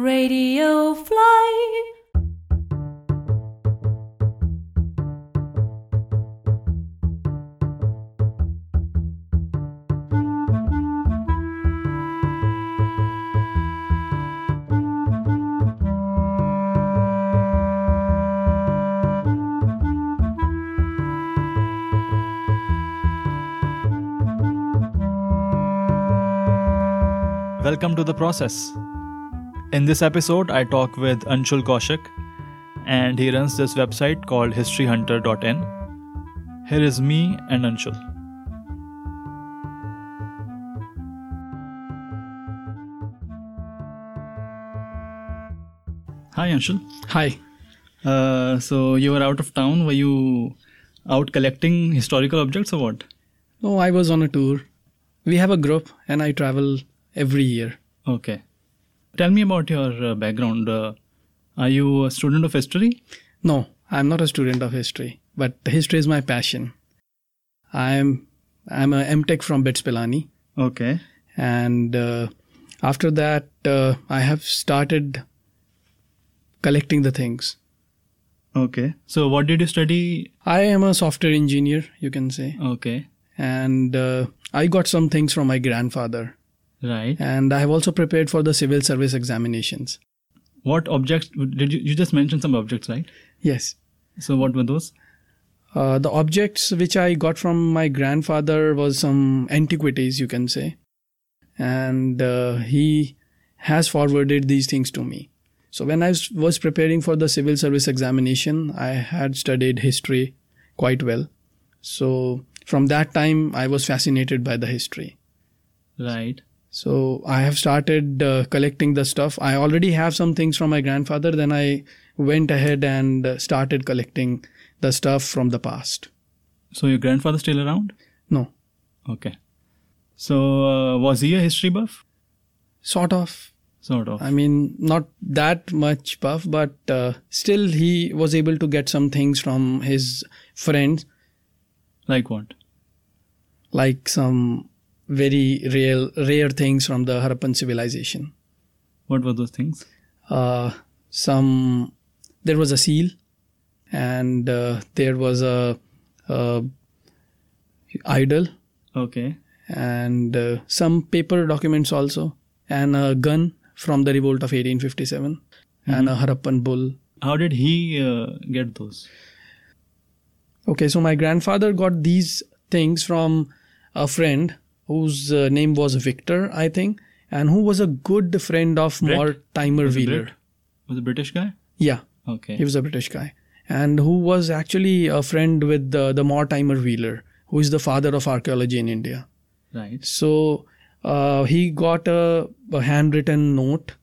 Radio Fly. Welcome to the process. In this episode, I talk with Anshul Kaushik, and he runs this website called historyhunter.in. Here is me and Anshul. Hi, Anshul. Hi. Uh, so you were out of town. Were you out collecting historical objects or what? No, I was on a tour. We have a group and I travel every year. Okay. Tell me about your uh, background. Uh, are you a student of history? No, I'm not a student of history, but history is my passion. I'm I'm a MTech from BITS Pilani, Okay. and uh, after that uh, I have started collecting the things. Okay. So what did you study? I am a software engineer, you can say, Okay. and uh, I got some things from my grandfather, Right. and I have also prepared for the civil service examinations. What objects did you you just mentioned some objects, right? Yes. So what were those? Uh, the objects which I got from my grandfather was some antiquities, you can say, and uh, he has forwarded these things to me. So when I was preparing for the civil service examination, I had studied history quite well. So from that time, I was fascinated by the history. Right. So I have started uh, collecting the stuff. I already have some things from my grandfather. Then I went ahead and uh, started collecting the stuff from the past. So your grandfather still around? No, Okay. So uh, was he a history buff? sort of. Sort of. I mean, not that much buff, but uh, still he was able to get some things from his friends, like what? like some very rare, rare things from the Harappan civilization. What were those things? Uh, some there was a seal, and uh, there was a, a idol, Okay. and uh, some paper documents also, and a gun from the revolt of 1857, and a Harappan bull. How did he uh, get those? Okay, so my grandfather got these things from a friend whose uh, name was Victor, I think, and who was a good friend of Brit? Mortimer Was Wheeler. Brit? Was a British guy? Yeah, Okay. he was a British guy, and who was actually a friend with the, the Mortimer Wheeler, who is the father of archaeology in India. right. So uh, he got a, a handwritten note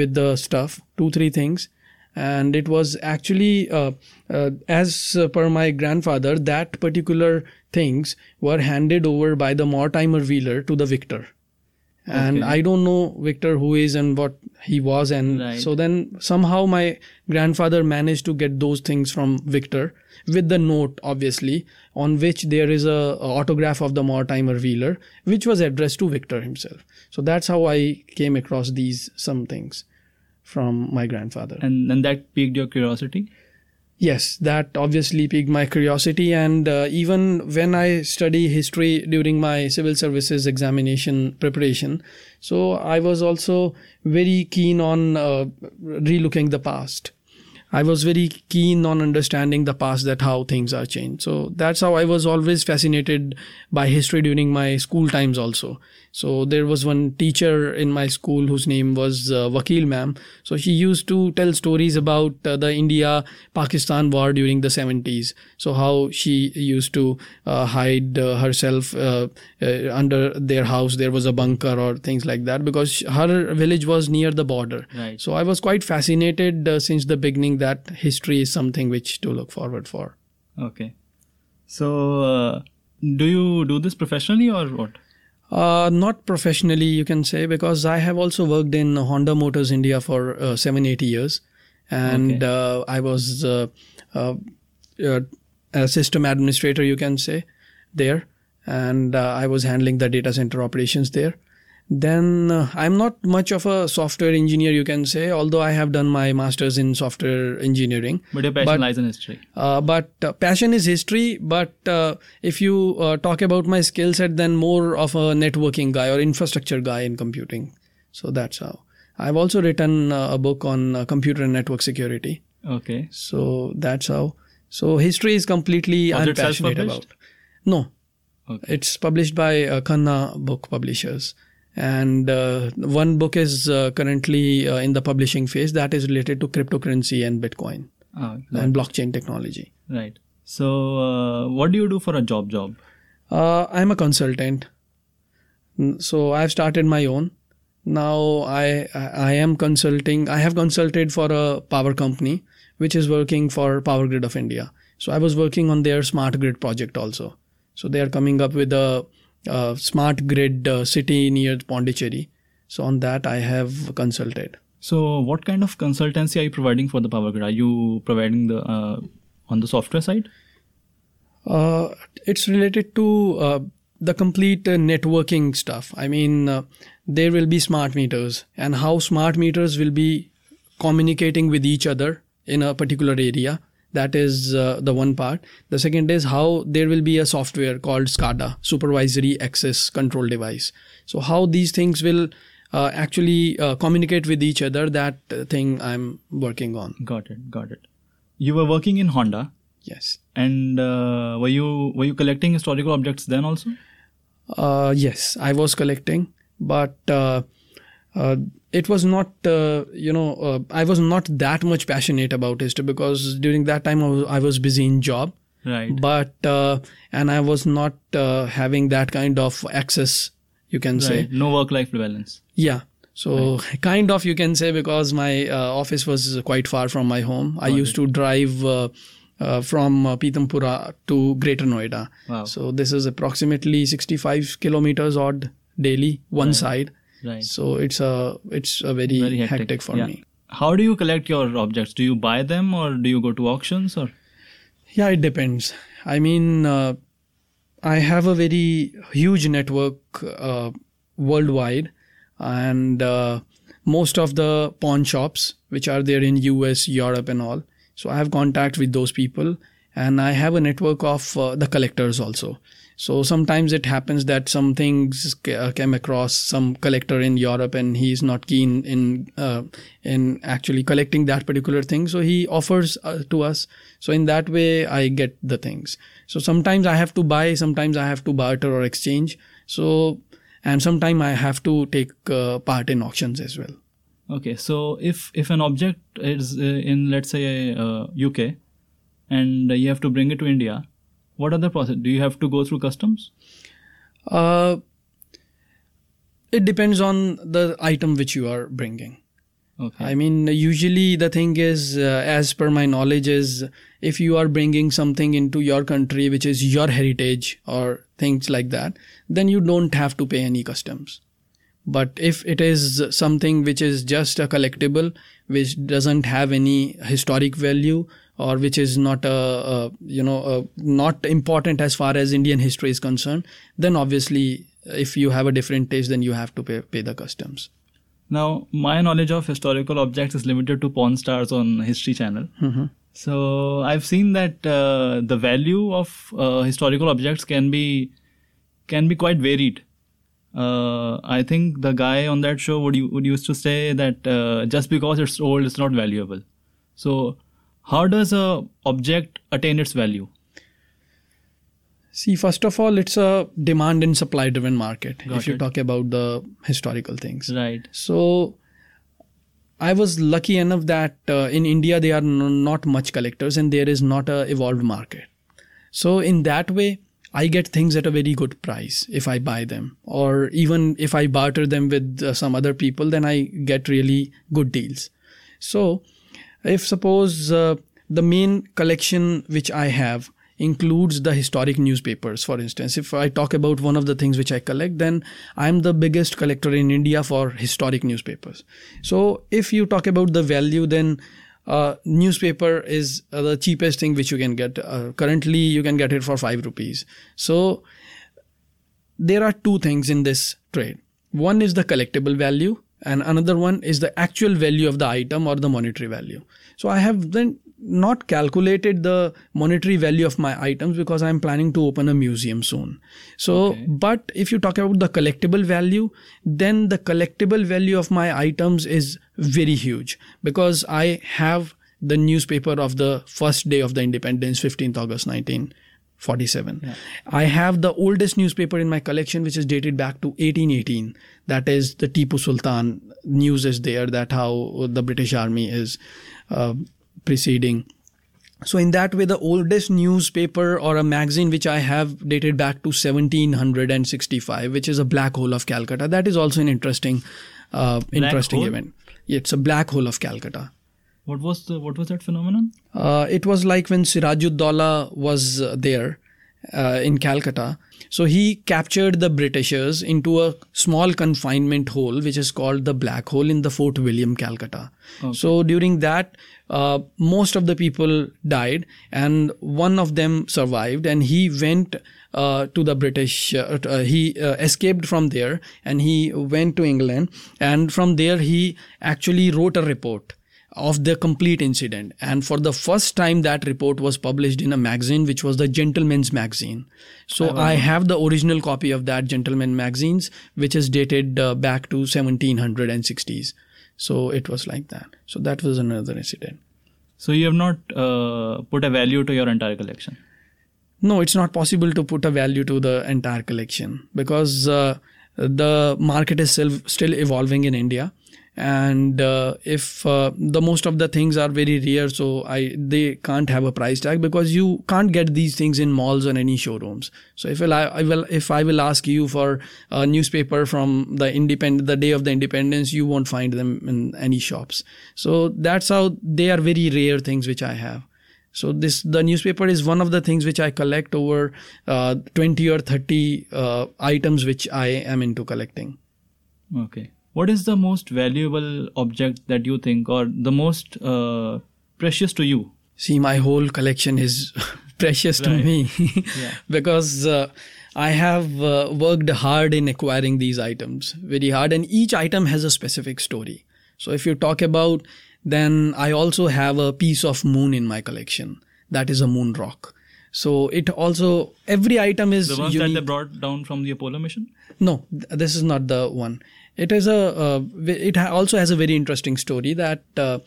with the stuff, two, three things. And it was actually, uh, uh, as uh, per my grandfather, that particular things were handed over by the Mortimer Wheeler to the victor. And Okay. I don't know Victor who is and what he was. And Right. so then somehow my grandfather managed to get those things from Victor with the note, obviously, on which there is a, a autograph of the Mortimer Wheeler, which was addressed to Victor himself. So that's how I came across these some things from my grandfather. And and that piqued your curiosity? Yes, that obviously piqued my curiosity. And uh, even when I study history during my civil services examination preparation, so I was also very keen on uh, relooking the past. I was very keen on understanding the past, that how things are changed. So that's how I was always fascinated by history during my school times also. So there was one teacher in my school whose name was uh, Vakil ma'am. So she used to tell stories about uh, the India Pakistan war during the 70s. So how she used to uh, hide uh, herself uh, uh, under their house. There was a bunker or things like that because her village was near the border. Right. So I was quite fascinated uh, since the beginning that history is something which to look forward for. Okay. So uh, do you do this professionally or what? Uh, not professionally, you can say, because I have also worked in Honda Motors India for uh, seven, eight years, and Okay. uh, I was uh, uh, uh, a system administrator, you can say, there, and uh, I was handling the data center operations there. Then uh, i'm not much of a software engineer you can say although i have done my masters in software engineering But your passion But- lies in history. uh, but uh, passion is history but uh, if you uh, talk about my skill set then more of a networking guy or infrastructure guy in computing so that's how i've also written uh, a book on uh, computer and network security Okay. so that's how so history is completely Was i'm passionate about no Okay. it's published by uh, Khanna Book Publishers. And uh, one book is uh, currently uh, in the publishing phase that is related to cryptocurrency and Bitcoin Ah, and blockchain technology. right. So, uh, what do you do for a job? Job. Uh, I'm a consultant. So I've started my own. Now I I am consulting. I have consulted for a power company which is working for Power Grid of India. So I was working on their smart grid project also. So they are coming up with a, uh smart grid uh, city near Pondicherry. So on that I have consulted. So, what kind of consultancy are you providing for the power grid? Are you providing the uh, on the software side? Uh, it's related to uh, the complete uh, networking stuff. I mean, uh, there will be smart meters, and how smart meters will be communicating with each other in a particular area. That is uh, the one part. The second is how there will be a software called SCADA, Supervisory Access Control Device. So, how these things will uh, actually uh, communicate with each other, that uh, thing I'm working on. Got it. Got it. You were working in Honda, Yes. and uh, were you were you collecting historical objects then also? Uh, yes, I was collecting, but uh, uh, it was not, uh, you know, uh, I was not that much passionate about history because during that time I was, I was busy in job, Right. but uh, and I was not uh, having that kind of access, you can say. No work-life balance. Yeah. So kind of you can say because my uh, office was quite far from my home. I Got used to drive uh, uh, from uh, Pitampura to Greater Noida. Wow. So this is approximately 65 kilometers odd daily, one Right. side. Right. So it's a it's a very, Very hectic. hectic, for yeah. me. How do you collect your objects? Do you buy them or do you go to auctions or? Yeah, it depends. I mean, uh, I have a very huge network uh, worldwide, and uh, most of the pawn shops which are there in US, Europe, and all. So I have contact with those people, and I have a network of uh, the collectors also. So sometimes it happens that some things uh, came across some collector in Europe, and he is not keen in uh, in actually collecting that particular thing. So he offers uh, to us. So in that way, I get the things. So sometimes I have to buy, sometimes I have to barter or exchange. So and sometimes I have to take uh, part in auctions as well. Okay, so if if an object is uh, in let's say UK, and you have to bring it to India, what are the process? Do you have to go through customs? Uh, it depends on the item which you are bringing. Okay. I mean, usually the thing is, uh, as per my knowledge, is if you are bringing something into your country which is your heritage or things like that, then you don't have to pay any customs. But if it is something which is just a collectible, which doesn't have any historic value, or which is not a, a you know a, not important as far as Indian history is concerned, then obviously if you have a different taste, then you have to pay, pay the customs. Now, my knowledge of historical objects is limited to Pawn Stars on History Channel. Mhm. So I've seen that uh, the value of uh, historical objects can be can be quite varied. Uh, I think the guy on that show would would used to say that uh, just because it's old, it's not valuable. So, how does a object attain its value? See, first of all, it's a demand and supply driven market Got if you it. talk about the historical things. Right. So, I was lucky enough that uh, in India there are n- not much collectors and there is not a evolved market. So, in that way, I get things at a very good price if I buy them, or even if I barter them with uh, some other people, then I get really good deals. So, if suppose uh, the main collection which I have includes the historic newspapers, for instance, if I talk about one of the things which I collect, then I'm the biggest collector in India for historic newspapers. So, if you talk about the value, then uh, newspaper is uh, the cheapest thing which you can get. Uh, currently, you can get it for five rupees. So, there are two things in this trade. one is the collectible value and another one is the actual value of the item or the monetary value so i have then not calculated the monetary value of my items because i'm planning to open a museum soon so Okay. but if you talk about the collectible value then the collectible value of my items is very huge because i have the newspaper of the first day of the independence 15th august 1947 Yeah. i have the oldest newspaper in my collection which is dated back to 1818 that is the tipu sultan news is there that how the british army is uh, preceding. So in that way the oldest newspaper or a magazine which i have dated back to 1765 which is a black hole of calcutta. That is also an interesting uh, interesting hole? event. It's a black hole of calcutta What was the what was that phenomenon? uh, it was like when Sirajuddaulah was uh, there uh, in Calcutta. So he captured the Britishers into a small confinement hole, which is called the Black Hole in the Fort William, Calcutta. So during that, uh, most of the people died, and one of them survived, and he went. Uh, to the British, uh, uh, he uh, escaped from there and he went to England. And from there, he actually wrote a report of the complete incident. And for the first time that report was published in a magazine which was the gentleman's magazine. So i have the original copy of that gentleman magazines which is dated uh, back to 1760s so it was like that. So that was another incident. So you have not uh, put a value to your entire collection. no it's not possible to put a value to the entire collection because uh, the market is still still evolving in india and uh, if uh, the most of the things are very rare so i they can't have a price tag because you can't get these things in malls or any showrooms so if I, I will if i will ask you for a newspaper from the independent the day of the independence you won't find them in any shops so that's how they are very rare things which i have so this the newspaper is one of the things which I collect over uh, 20 or 30 uh, items which I am into collecting. Okay. What is the most valuable object that you think, or the most uh, precious to you? See, my whole collection is precious to me Yeah. because uh, I have uh, worked hard in acquiring these items, very hard, and each item has a specific story. So if you talk about, then I also have a piece of moon in my collection. That is a moon rock. So it also every item is The ones unique. that they brought down from the Apollo mission? No, this is not the one. It is a. Uh, it also has a very interesting story that uh,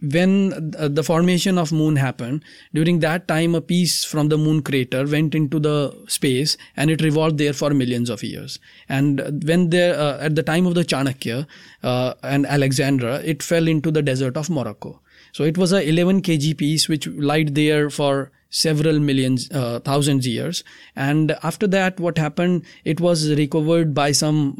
when uh, the formation of moon happened during that time a piece from the moon crater went into the space and it revolved there for millions of years and when there uh, at the time of the chanakya uh, and alexandra it fell into the desert of morocco so it was a 11 kg piece which lied there for several millions, uh, thousands years. And after that, what happened? It was recovered by some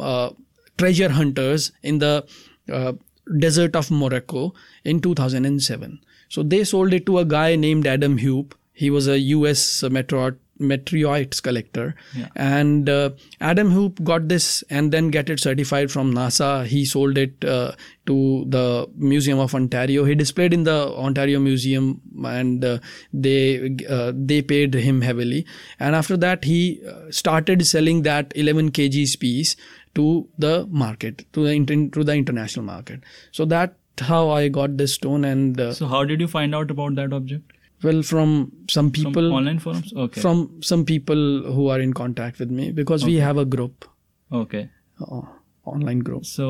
treasure hunters in the uh, desert of Morocco in 2007. So they sold it to a guy named Adam Hupe. He was a U.S. meteorite meteorites collector Yeah. and uh, adam hupe got this and then get it certified from nasa he sold it uh, to the museum of ontario he displayed in the ontario museum and uh, they uh, they paid him heavily and after that he uh, started selling that 11 kgs piece to the market to the inter- to the international market so that how i got this stone and uh, So how did you find out about that object? well from some From people online forums? Okay. from some people who are in contact with me because we have a group okay. uh, online group So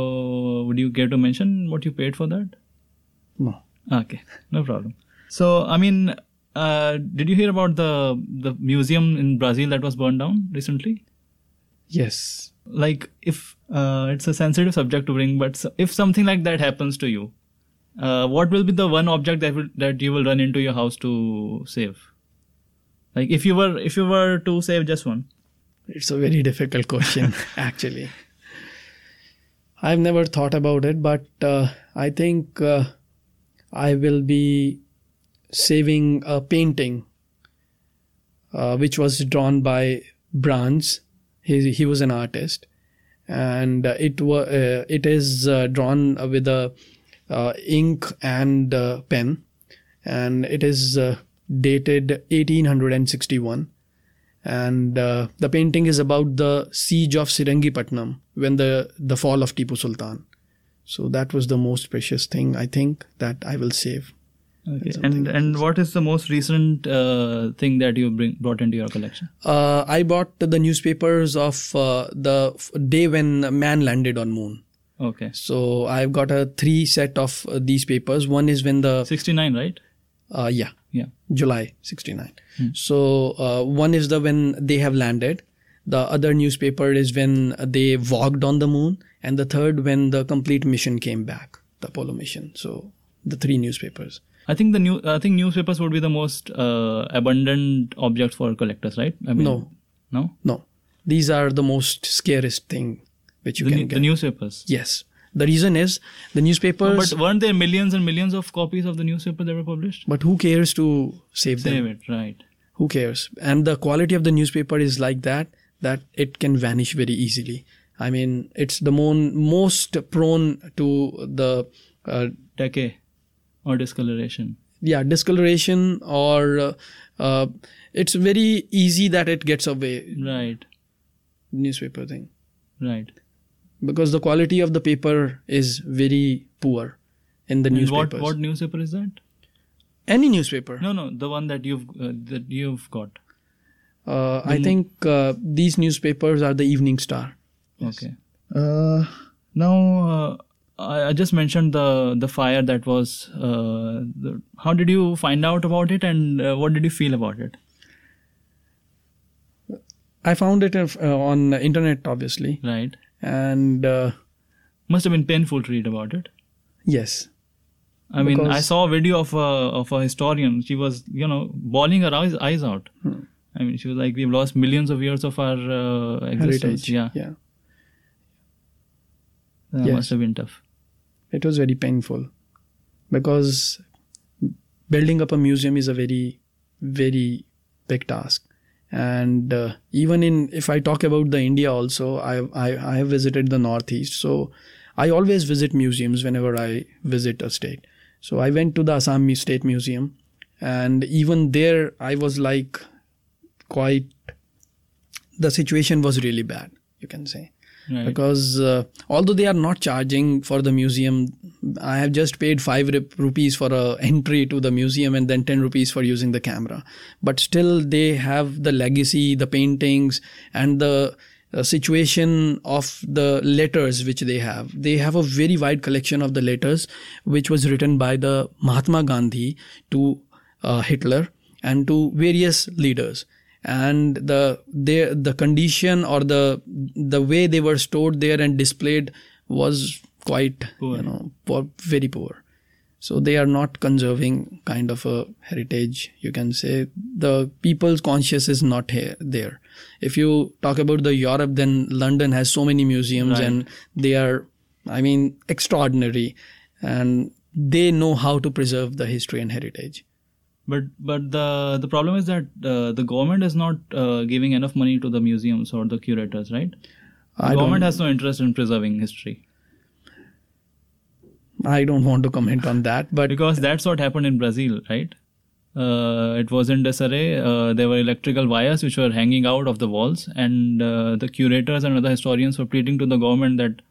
would you care to mention what you paid for that? no Okay, no problem. So I mean, uh, did you hear about the the museum in Brazil that was burned down recently? yes Like, if uh, it's a sensitive subject to bring, but if something like that happens to you, uh, what will be the one object that will that you will run into your house to save? Like, if you were if you were to save just one, it's a very difficult question actually i've never thought about it but uh, i think uh, i will be saving a painting uh, which was drawn by Brans. He, he was an artist, and uh, it was uh, it is uh, drawn with a ink and pen, and it is dated 1861 and uh, the painting is about the siege of Sirangipatnam when the the fall of Tipu Sultan. So that was the most precious thing I think that I will save. Okay. And and what is the most recent uh, thing that you bring brought into your collection? Uh, I bought the newspapers of uh, the f- day when man landed on moon. Okay. So I've got a three set of uh, these papers. One is when the 69, right? uh, yeah Yeah. July 69. So uh, one is the when they have landed. The other newspaper is when they walked on the moon, and the third when the complete mission came back, the Apollo mission. So the three newspapers. I think the new I think newspapers would be the most uh, abundant object for collectors, right? I mean, No. No? No, these are the most scariest thing which you The, can new- get. the newspapers. yes, the reason is the newspapers. But weren't there millions and millions of copies of the newspaper that were published? but who cares to save them? Save it, right. who cares and the quality of the newspaper is like that that it can vanish very easily i mean it's the mon- most prone to the uh, Decay or discoloration. yeah discoloration or uh, uh, it's very easy that it gets away Right, newspaper thing right. because the quality of the paper is very poor in the And newspapers what what newspaper is that? any newspaper No, no, the one that you've uh, that you've got. uh, i think uh, these newspapers are the evening star Okay. Uh, now, uh, I, I just mentioned the the fire that was. Uh, the, how did you find out about it, and uh, what did you feel about it? i found it uh, on the internet obviously Right. and uh, Must have been painful to read about it. yes I mean, I saw a video of a of a historian. She was, you know, bawling her eyes, eyes out. Hmm. I mean, she was like, "We've lost millions of years of our uh, existence." heritage Yeah, yeah that Yes. must have been tough. It was very painful. Because building up a museum is a very very big task. And uh, even in if i talk about the india also I, I i have visited the northeast. So i always visit museums whenever i visit a state. So i went to the assam state museum. And even there i was like quite the situation was really bad you can say Right. because uh, although they are not charging for the museum i have just paid 5 rupees for a entry to the museum and then 10 rupees for using the camera. But still they have the legacy the paintings and the uh, situation of the letters which they have. They have a very wide collection of the letters which was written by the mahatma gandhi to uh, hitler and to various leaders and the the the condition or the the way they were stored there and displayed was quite Poor. you know poor, very poor. So they are not conserving kind of a heritage you can say. The people's conscious is not here there. If you talk about the europe then london has so many museums Right. and they are i mean extraordinary. And they know how to preserve the history and heritage But but the the problem is that uh, the government is not uh, giving enough money to the museums or the curators, right? The I government has no interest in preserving history I don't want to comment on that, but because that's what happened in Brazil, right? Uh, it was in disarray. Uh, there were electrical wires which were hanging out of the walls, and uh, the curators and other historians were pleading to the government that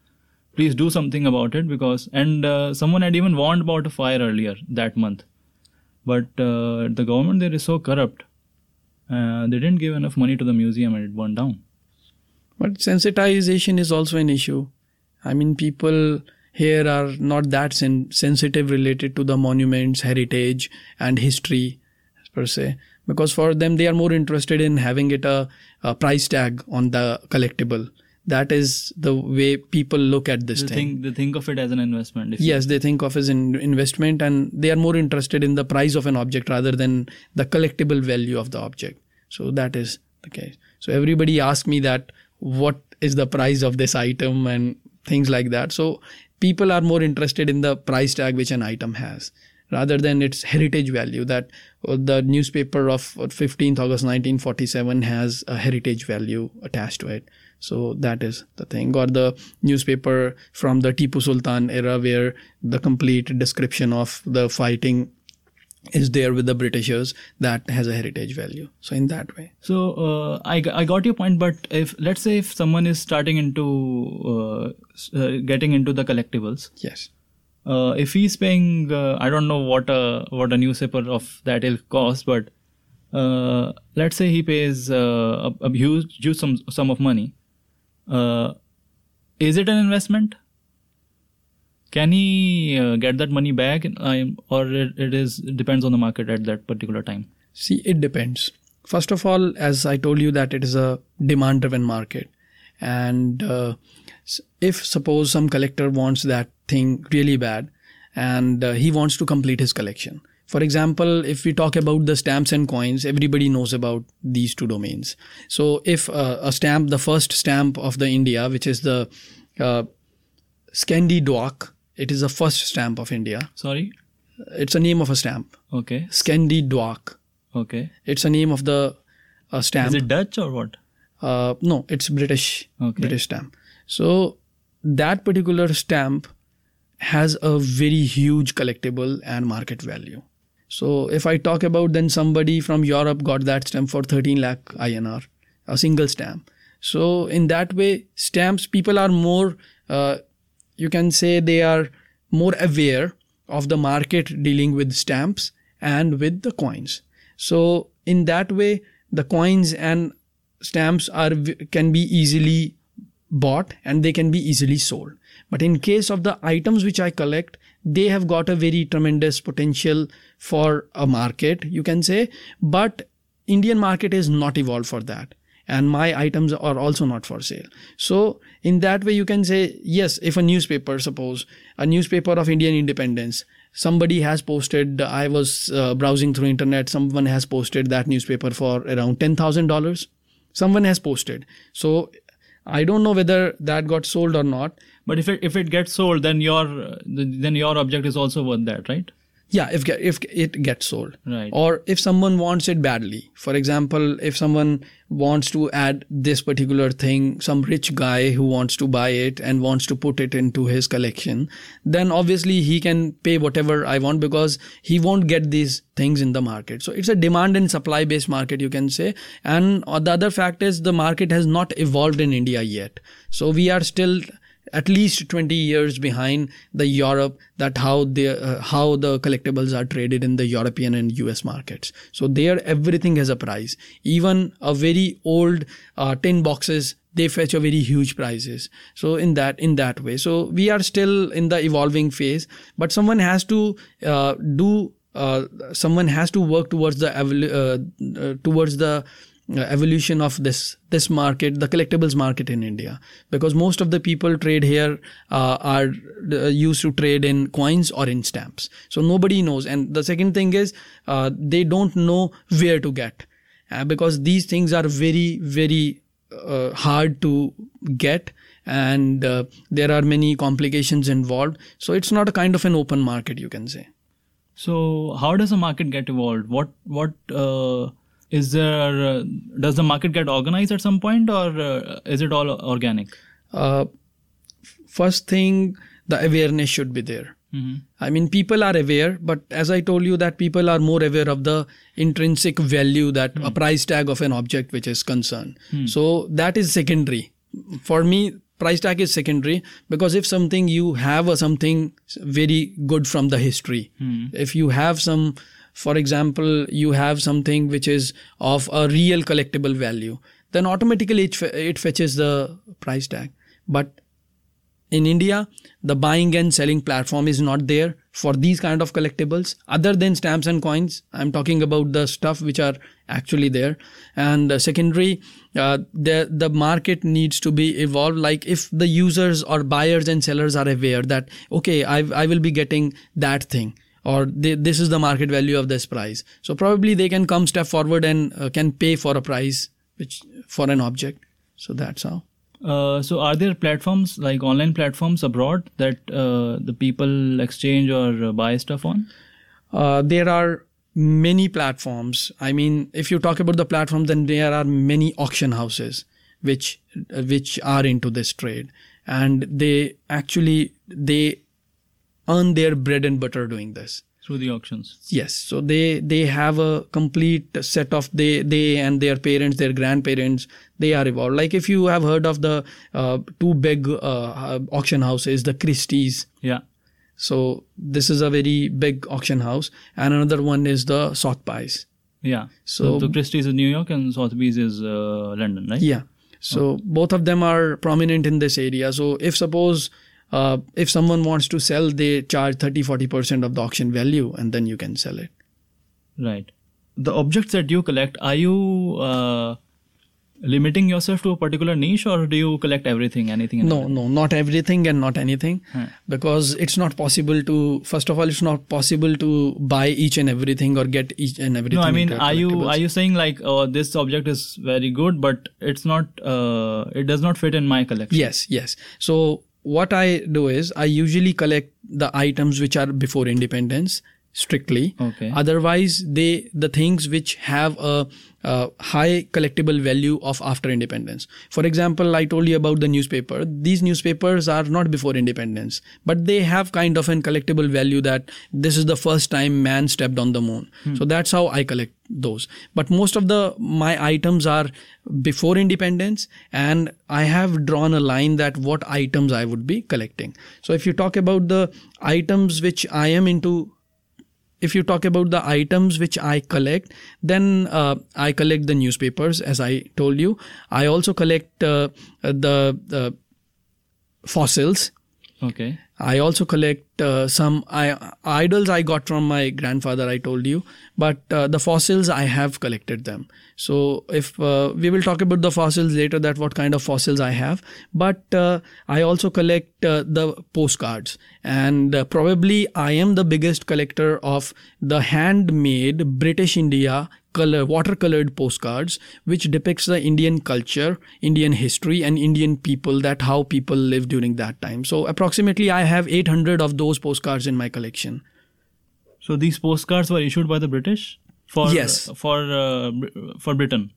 please do something about it because. And uh, someone had even warned about a fire earlier that month, but uh, the government there is so corrupt. Uh, they didn't give enough money to the museum, and it burned down. but sensitization is also an issue. I mean, people here are not that sen- sensitive related to the monuments, heritage, and history per se, because for them they are more interested in having it a, a price tag on the collectible. That is the way people look at this They thing. think they think of it as an investment. Yes, they think of it as an investment and they are more interested in the price of an object rather than the collectible value of the object. So that is the case. So everybody asks me that what is the price of this item and things like that. So people are more interested in the price tag which an item has rather than its heritage value that uh, the newspaper of 15th August 1947 has a heritage value attached to it. So that is the thing. Or the newspaper from the Tipu Sultan era where the complete description of the fighting is there with the Britishers that has a heritage value. So in that way. So uh, I, I got your point, but if let's say if someone is starting into uh, uh, getting into the collectibles, Yes. uh, if he's paying, uh, I don't know what a what a newspaper of that ilk costs, but uh, let's say he pays uh, a, a huge huge sum sum of money. Uh, is it an investment? Can he uh, get that money back, um, or it, it is depends on the market at that particular time? See, it depends. First of all, as I told you that it is a demand driven market. And uh, if suppose some collector wants that thing really bad and uh, he wants to complete his collection. For example, if we talk about the stamps and coins, everybody knows about these two domains. So if uh, a stamp, the first stamp of the India, which is the uh, Dawk, it is the first stamp of India. Sorry. It's a name of a stamp. Okay. Scinde Dawk. Okay. It's a name of the uh, stamp. Is it Dutch or what? Uh, no, it's British. Okay. British stamp. So that particular stamp has a very huge collectible and market value. So if I talk about then somebody from Europe got that stamp for 13 lakh INR, a single stamp. So in that way, stamps people are more, uh, you can say they are more aware of the market dealing with stamps and with the coins. So in that way, the coins and stamps are can be easily bought and they can be easily sold. But in case of the items which I collect, they have got a very tremendous potential for a market, you can say. But Indian market is not evolved for that. And my items are also not for sale. So in that way, you can say, yes, if a newspaper, suppose a newspaper of Indian independence, somebody has posted, I was uh, browsing through internet, someone has posted that newspaper for around $10,000 someone has posted so i don't know whether that got sold or not But if it if it gets sold, then your then your object is also worth that, right? Yeah if if it gets sold. Right. or if someone wants it badly. For example if someone wants to add this particular thing some rich guy who wants to buy it and wants to put it into his collection then obviously he can pay whatever i want because he won't get these things in the market. So it's a demand and supply based market you can say. And the other fact is the market has not evolved in india yet. So we are still at least 20 years behind the Europe that how the uh, how the collectibles are traded in the European and US markets. So there everything has a price. Even a very old uh, tin boxes they fetch a very huge prices. So in that in that way. So we are still in the evolving phase, but someone has to uh, do uh, someone has to work towards the uh, uh, towards the evolution of this this market the collectibles market in india. Because most of the people trade here uh, are uh, used to trade in coins or in stamps. So nobody knows. And the second thing is uh, they don't know where to get. Uh, because these things are very very uh, hard to get. And uh, there are many complications involved. So it's not a kind of an open market you can say. So how does a market get evolved? What what uh, is there? Uh, does the market get organized at some point, or uh, is it all organic? uh, first thing the awareness should be there. Hmm i mean people are aware but as i told you that people are more aware of the intrinsic value that a price tag of an object which is concerned. So that is secondary. For me price tag is secondary because if something you have a something very good from the history if you have some for example you have something which is of a real collectible value then automatically it, it fetches the price tag but in India, the buying and selling platform is not there for these kind of collectibles other than stamps and coins. I'm talking about the stuff which are actually there. And uh, secondary, uh, the, the market needs to be evolved. Like if the users or buyers and sellers are aware that, okay, I, I will be getting that thing or they, this is the market value of this price. So probably they can come step forward and uh, can pay for a price which for an object. So that's how. Uh, so are there platforms like online platforms abroad that uh, the people exchange or uh, buy stuff on? Uh, there are many platforms. I mean, if you talk about the platform, then there are many auction houses which which are into this trade, and they actually they earn their bread and butter doing this through the auctions. yes so they they have a complete set of they they and their parents their grandparents they are involved like if you have heard of the uh, two big uh, auction houses the christie's Yeah. so this is a very big auction house and another one is the sotheby's Yeah. So- So, the Christie's is New York and Sotheby's is uh, London, right? Yeah. So both of them are prominent in this area. So if suppose uh, if someone wants to sell, they charge 30 40% of the auction value and then you can sell it. Right. The objects that you collect, are you uh, limiting yourself to a particular niche or do you collect everything, anything? and No, everything? no, not everything and not anything. Hmm. Because it's not possible to, first of all, it's not possible to buy each and everything or get each and everything. No, I mean, are you are you saying like, oh, this object is very good, but it's not, uh, it does not fit in my collection? Yes, yes. So what I do is I usually collect the items which are before independence strictly. Okay. Otherwise, they the things which have a, a high collectible value of after independence. For example, I told you about the newspaper. These newspapers are not before independence, but they have kind of an collectible value that this is the first time man stepped on the moon. Hmm. So that's how I collect those. But most of the my items are before independence, and I have drawn a line that what items I would be collecting. So if you talk about the items which I am into if you talk about the items which I collect, then uh, I collect the newspapers, as I told you. I also collect uh, the, the fossils. Okay. I also collect uh, some I, idols I got from my grandfather. I told you, but uh, the fossils I have collected them. So if uh, we will talk about the fossils later, that what kind of fossils I have. But uh, I also collect uh, the postcards, and uh, probably I am the biggest collector of the handmade British India color watercolored postcards which depicts the indian culture indian history and indian people that how people lived during that time. So approximately i have 800 of those postcards in my collection. So these postcards were issued by the British? For Yes. for uh, for Britain.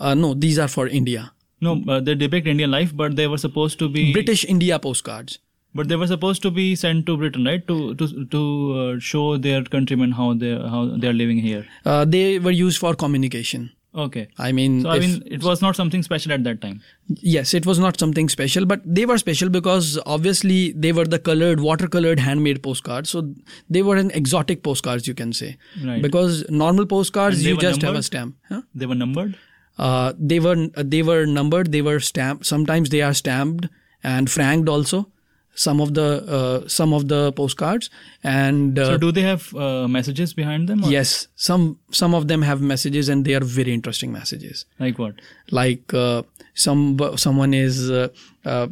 uh, no these are for india. No, uh, they depict Indian life, but they were supposed to be british india postcards But they were supposed to be sent to Britain, right? To to to uh, show their countrymen how they how they are living here. uh, they were used for communication Okay. i mean So I if- mean, it was not something special at that time. yes it was not something special but they were special because obviously they were the colored watercolored handmade postcards so they were an exotic postcards you can say Right. because normal postcards you just have a stamp huh? They were numbered. uh, they were they were numbered they were stamped sometimes they are stamped and franked also some of the uh, some of the postcards and uh, so do they have uh, messages behind them? or- yes some some of them have messages and they are very interesting messages Like what? like uh, some someone is uh, uh,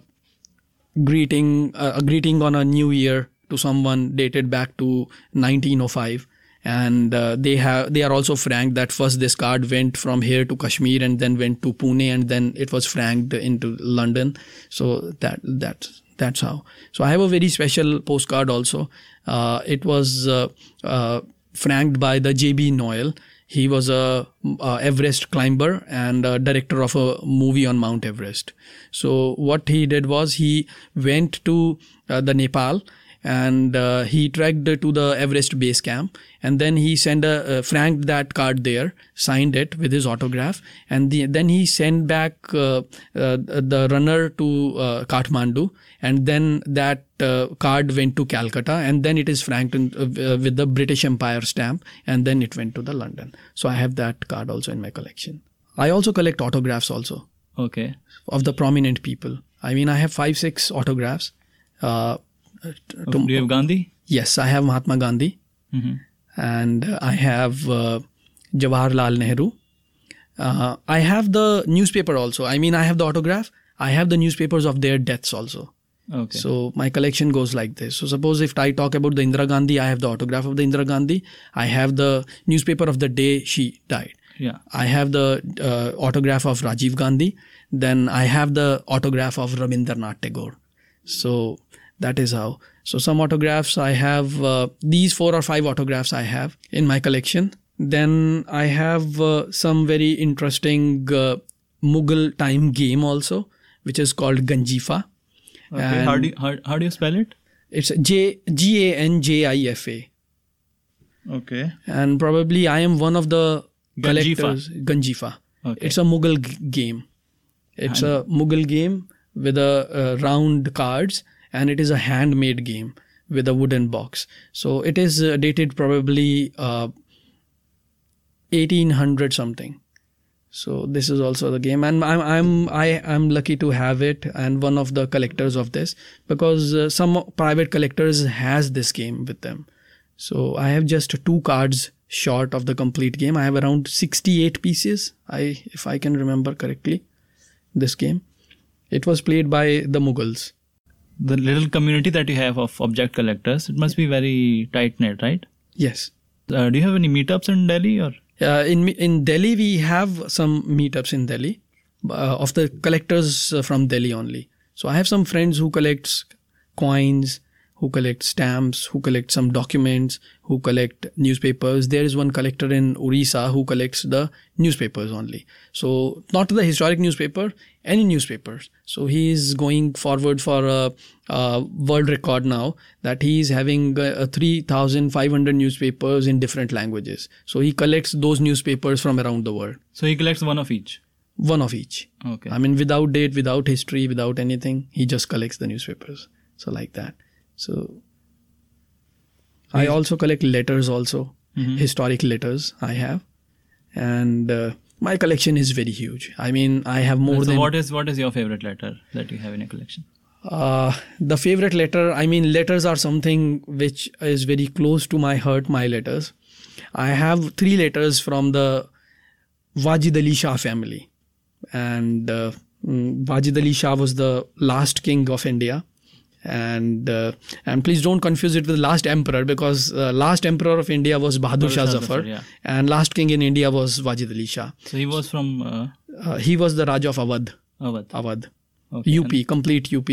greeting uh, a greeting on a new year to someone dated back to 1905 and uh, they have they are also franked that first this card went from here to Kashmir and then went to Pune and then it was franked into London so that that's that's how. So I have a very special postcard also. Uh, it was uh, uh, franked by the JB Noel. He was a, a Everest climber and director of a movie on Mount Everest. So what he did was he went to uh, the Nepal and uh, he trekked to the Everest base camp and then he sent a uh, franked that card there, signed it with his autograph, and the, then he sent back uh, uh, the runner to uh, Kathmandu, and then that uh, card went to Calcutta, and then it is franked in, uh, with the British Empire stamp, and then it went to the London. So I have that card also in my collection. I also collect autographs also Okay. of the prominent people. I mean, I have five, six autographs. Uh, Okay, do you have Gandhi? yes, I have Mahatma Gandhi, hmm and I have uh, Jawaharlal Nehru. Uh, I have the newspaper also. I mean, I have the autograph. I have the newspapers of their deaths also. Okay. So my collection goes like this. So suppose if I talk about the Indira Gandhi, I have the autograph of the Indira Gandhi. I have the newspaper of the day she died. yeah. I have the uh, autograph of Rajiv Gandhi. Then I have the autograph of Rabindranath Tagore. So that is how. So some autographs I have. Uh, these four or five autographs I have in my collection. Then I have uh, some very interesting uh, Mughal time game also, which is called Ganjifa. Okay. How do you, how, how do you spell it? It's J G A N J I F A, Okay. and probably I am one of the Ganjifa. collectors. Ganjifa. Okay. It's a Mughal g- game. It's a Mughal game with a uh, round cards, and it is a handmade game with a wooden box. So it is uh, dated probably uh, 1800 something. So this is also the game, and I'm I'm I am lucky to have it, and one of the collectors of this because uh, some private collectors has this game with them. So I have just two cards short of the complete game. I have around 68 pieces. I if I can remember correctly, this game. It was played by the Mughals. The little community that you have of object collectors, it must be very tight knit, right? Yes. Uh, do you have any meetups in Delhi or? Uh, in in Delhi, we have some meetups in Delhi uh, of the collectors uh, from Delhi only. So I have some friends who collects coins, who collect stamps, who collect some documents, who collect newspapers. There is one collector in Orissa who collects the newspapers only. So not the historic newspaper, any newspapers. So he is going forward for a, a world record now that he is having uh, 3,500 newspapers in different languages. So he collects those newspapers from around the world, So he collects one of each. one of each. Okay. I mean, without date, without history, without anything, he just collects the newspapers. So like that. So I also collect letters also, Mhm. historic letters I have, and uh, my collection is very huge. I mean, I have more so than what is what is your favorite letter that you have in your collection? uh, the favorite letter. I mean, letters are something which is very close to my heart. My letters. I have three letters from the Wajid Ali Shah family, and uh, mm, Wajid Ali Shah was the last king of India. And uh, and please don't confuse it with last emperor because uh, last emperor of India was Bahadur Shah Zafar, yeah. and last king in India was Wajid Ali Shah. So he was from uh, Uh, he was the Raja of Awadh. Awadh. Awadh. Okay, UP, complete UP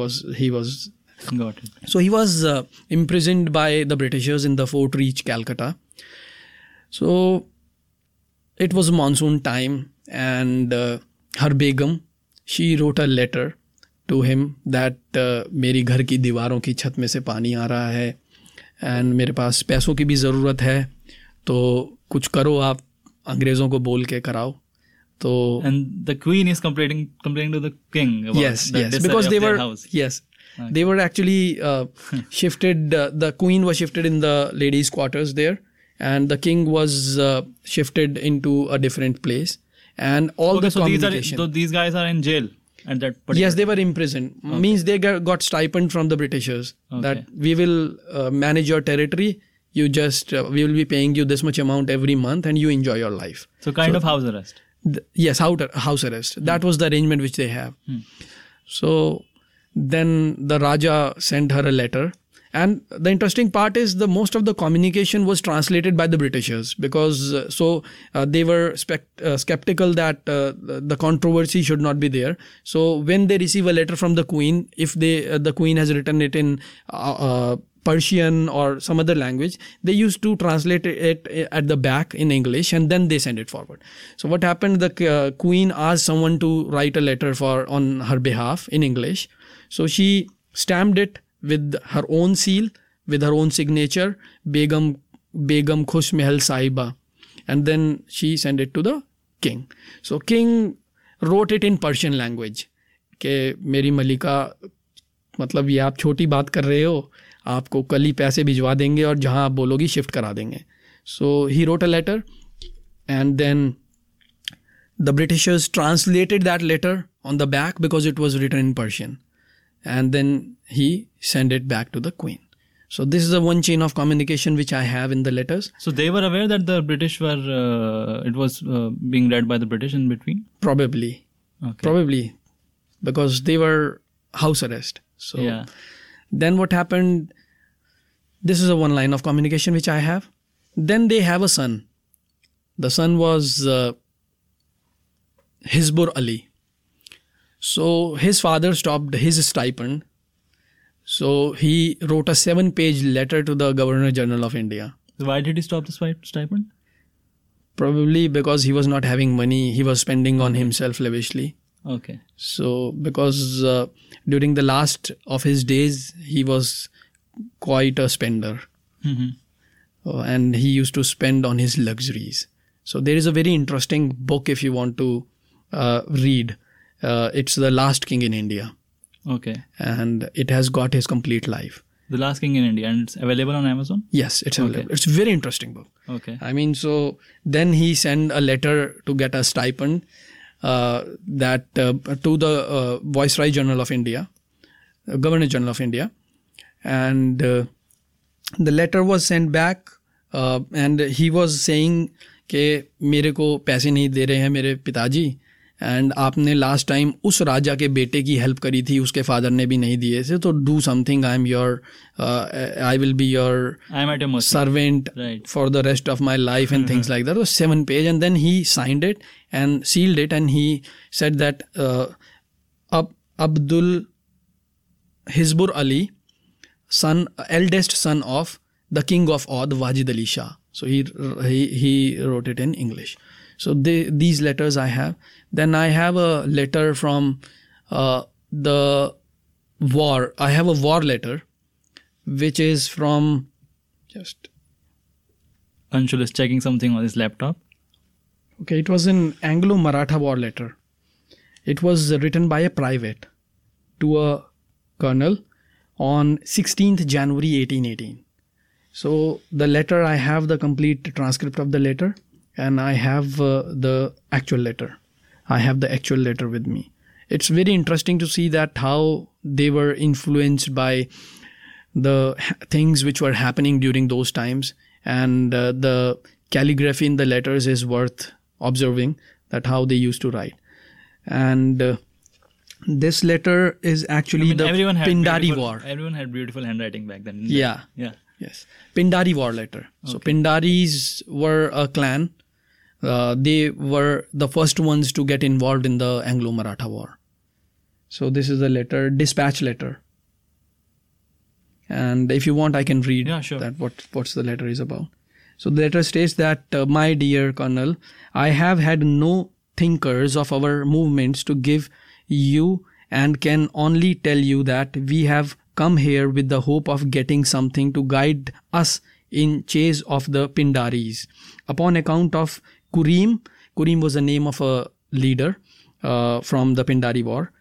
was he was Got it. so he was uh, imprisoned by the Britishers in the Fort Reach, Calcutta. So it was monsoon time, and uh, her Begum she wrote a letter to him that मेरी घर की दीवारों की छत में से पानी आ रहा है एंड मेरे पास पैसों की भी ज़रूरत है तो कुछ करो आप अंग्रेज़ों को बोल के कराओ। तो and the queen is complaining complaining to the king yes yes because they were yes they were actually shifted the queen was shifted in the ladies quarters there and the king was shifted into a different place and all the communication so these guys are in jail at that particular yes they were imprisoned means they got, got stipend from the britishers that we will uh, manage your territory. You just uh, we will be paying you this much amount every month and you enjoy your life. So kind of house arrest. Th- yes house, house arrest. That was the arrangement which they have. So then the raja sent her a letter and the interesting part is the most of the communication was translated by the britishers because uh, so uh, they were spect- uh, skeptical that uh, the controversy should not be there so when they receive a letter from the queen if they uh, the queen has written it in uh, Persian or some other language, they used to translate it at the back in English and then they send it forward. So what happened? The queen asked someone to write a letter for on her behalf in English. So she stamped it with her own seal with her own signature Begum Begum Khush Mahal Sahiba and then she send it to the king so king wrote it in Persian language के मेरी मलिका मतलब ये आप छोटी बात कर रहे हो आपको कल ही पैसे भिजवा देंगे और जहाँ आप बोलोगी शिफ्ट करा देंगे so he wrote a letter and then the Britishers translated that letter on the back because it was return in Persian and then he sent it back to the queen. So this is the one chain of communication which i have in the letters. So they were aware that the British were uh, it was uh, being read by the British in between. probably. Okay. probably. Because they were house arrest. So yeah. then what happened this is a one line of communication which i have. Then they have a son. The son was uh, hizbur ali so his father stopped his stipend so he wrote a seven page letter to the governor general of india why did he stop the stipend? probably because he was not having money he was spending on himself lavishly Okay. So, because uh, during the last of his days, he was quite a spender hmm uh, and he used to spend on his luxuries. So, there is a very interesting book if you want to uh, read Uh, it's The Last King in India, Okay. and it has got his complete life. The Last King in India, and it's available on Amazon. Yes, it's available. It's a very interesting book. Okay. I mean, so then he sent a letter to get a stipend uh, that uh, to the uh, Viceroy General of India, uh, Governor General of India, and uh, the letter was sent back, uh, and he was saying कि मेरे को पैसे नहीं दे रहे हैं मेरे पिताजी and आपने लास्ट टाइम उस राजा के बेटे की हेल्प करी थी उसके फादर ने भी नहीं दिए थे तो do something I am your I will be your I am at servant for the rest of my life and things like that seven page and then he signed it and sealed it and he sent that Ab Abdul Hizbur Ali son eldest son of the king of Oudh Wajid Ali Shah so he he he wrote So they, these letters I have. Then I have a letter from uh, the war. I have a war letter, which is from just Anshul is checking something on his laptop. Okay, it was an Anglo Maratha war letter. It was written by a private to a colonel on 16th January 1818. So, the letter, I have the complete transcript of the letter and I have uh, the actual letter. I have the actual letter with me. It's very interesting to see that how they were influenced by the things which were happening during those times and uh, the calligraphy in the letters is worth observing that how they used to write and uh, this letter is actually I mean, the everyone had Pindari War. Everyone had beautiful handwriting back then. didn't they? Yeah. Yeah. Yes, Pindari war letter. So Pindaris were a clan. Uh, they were the first ones to get involved in the Anglo-Maratha war. So this is a letter, dispatch letter. And if you want, I can read Yeah, sure. that what what's the letter is about. So the letter states that, uh, my dear Colonel, I have had no thinkers of our movements to give you and can only tell you that we have come here with the hope of getting something to guide us in chase of the Pindaris. Upon account of Kurim, Kurim was the name of a leader uh, from the Pindari war,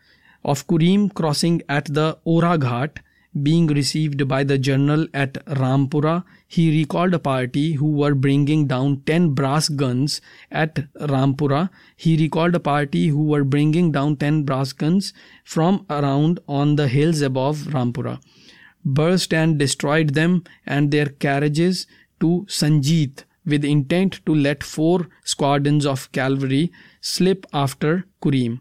of Kurim crossing at the Ora Ghat, being received by the general at Rampura, he recalled a party who were bringing down 10 brass guns at Rampura. He recalled a party who were bringing down 10 brass guns from around on the hills above Rampura, burst and destroyed them and their carriages to Sanjeet with intent to let four squadrons of cavalry slip after Kurim.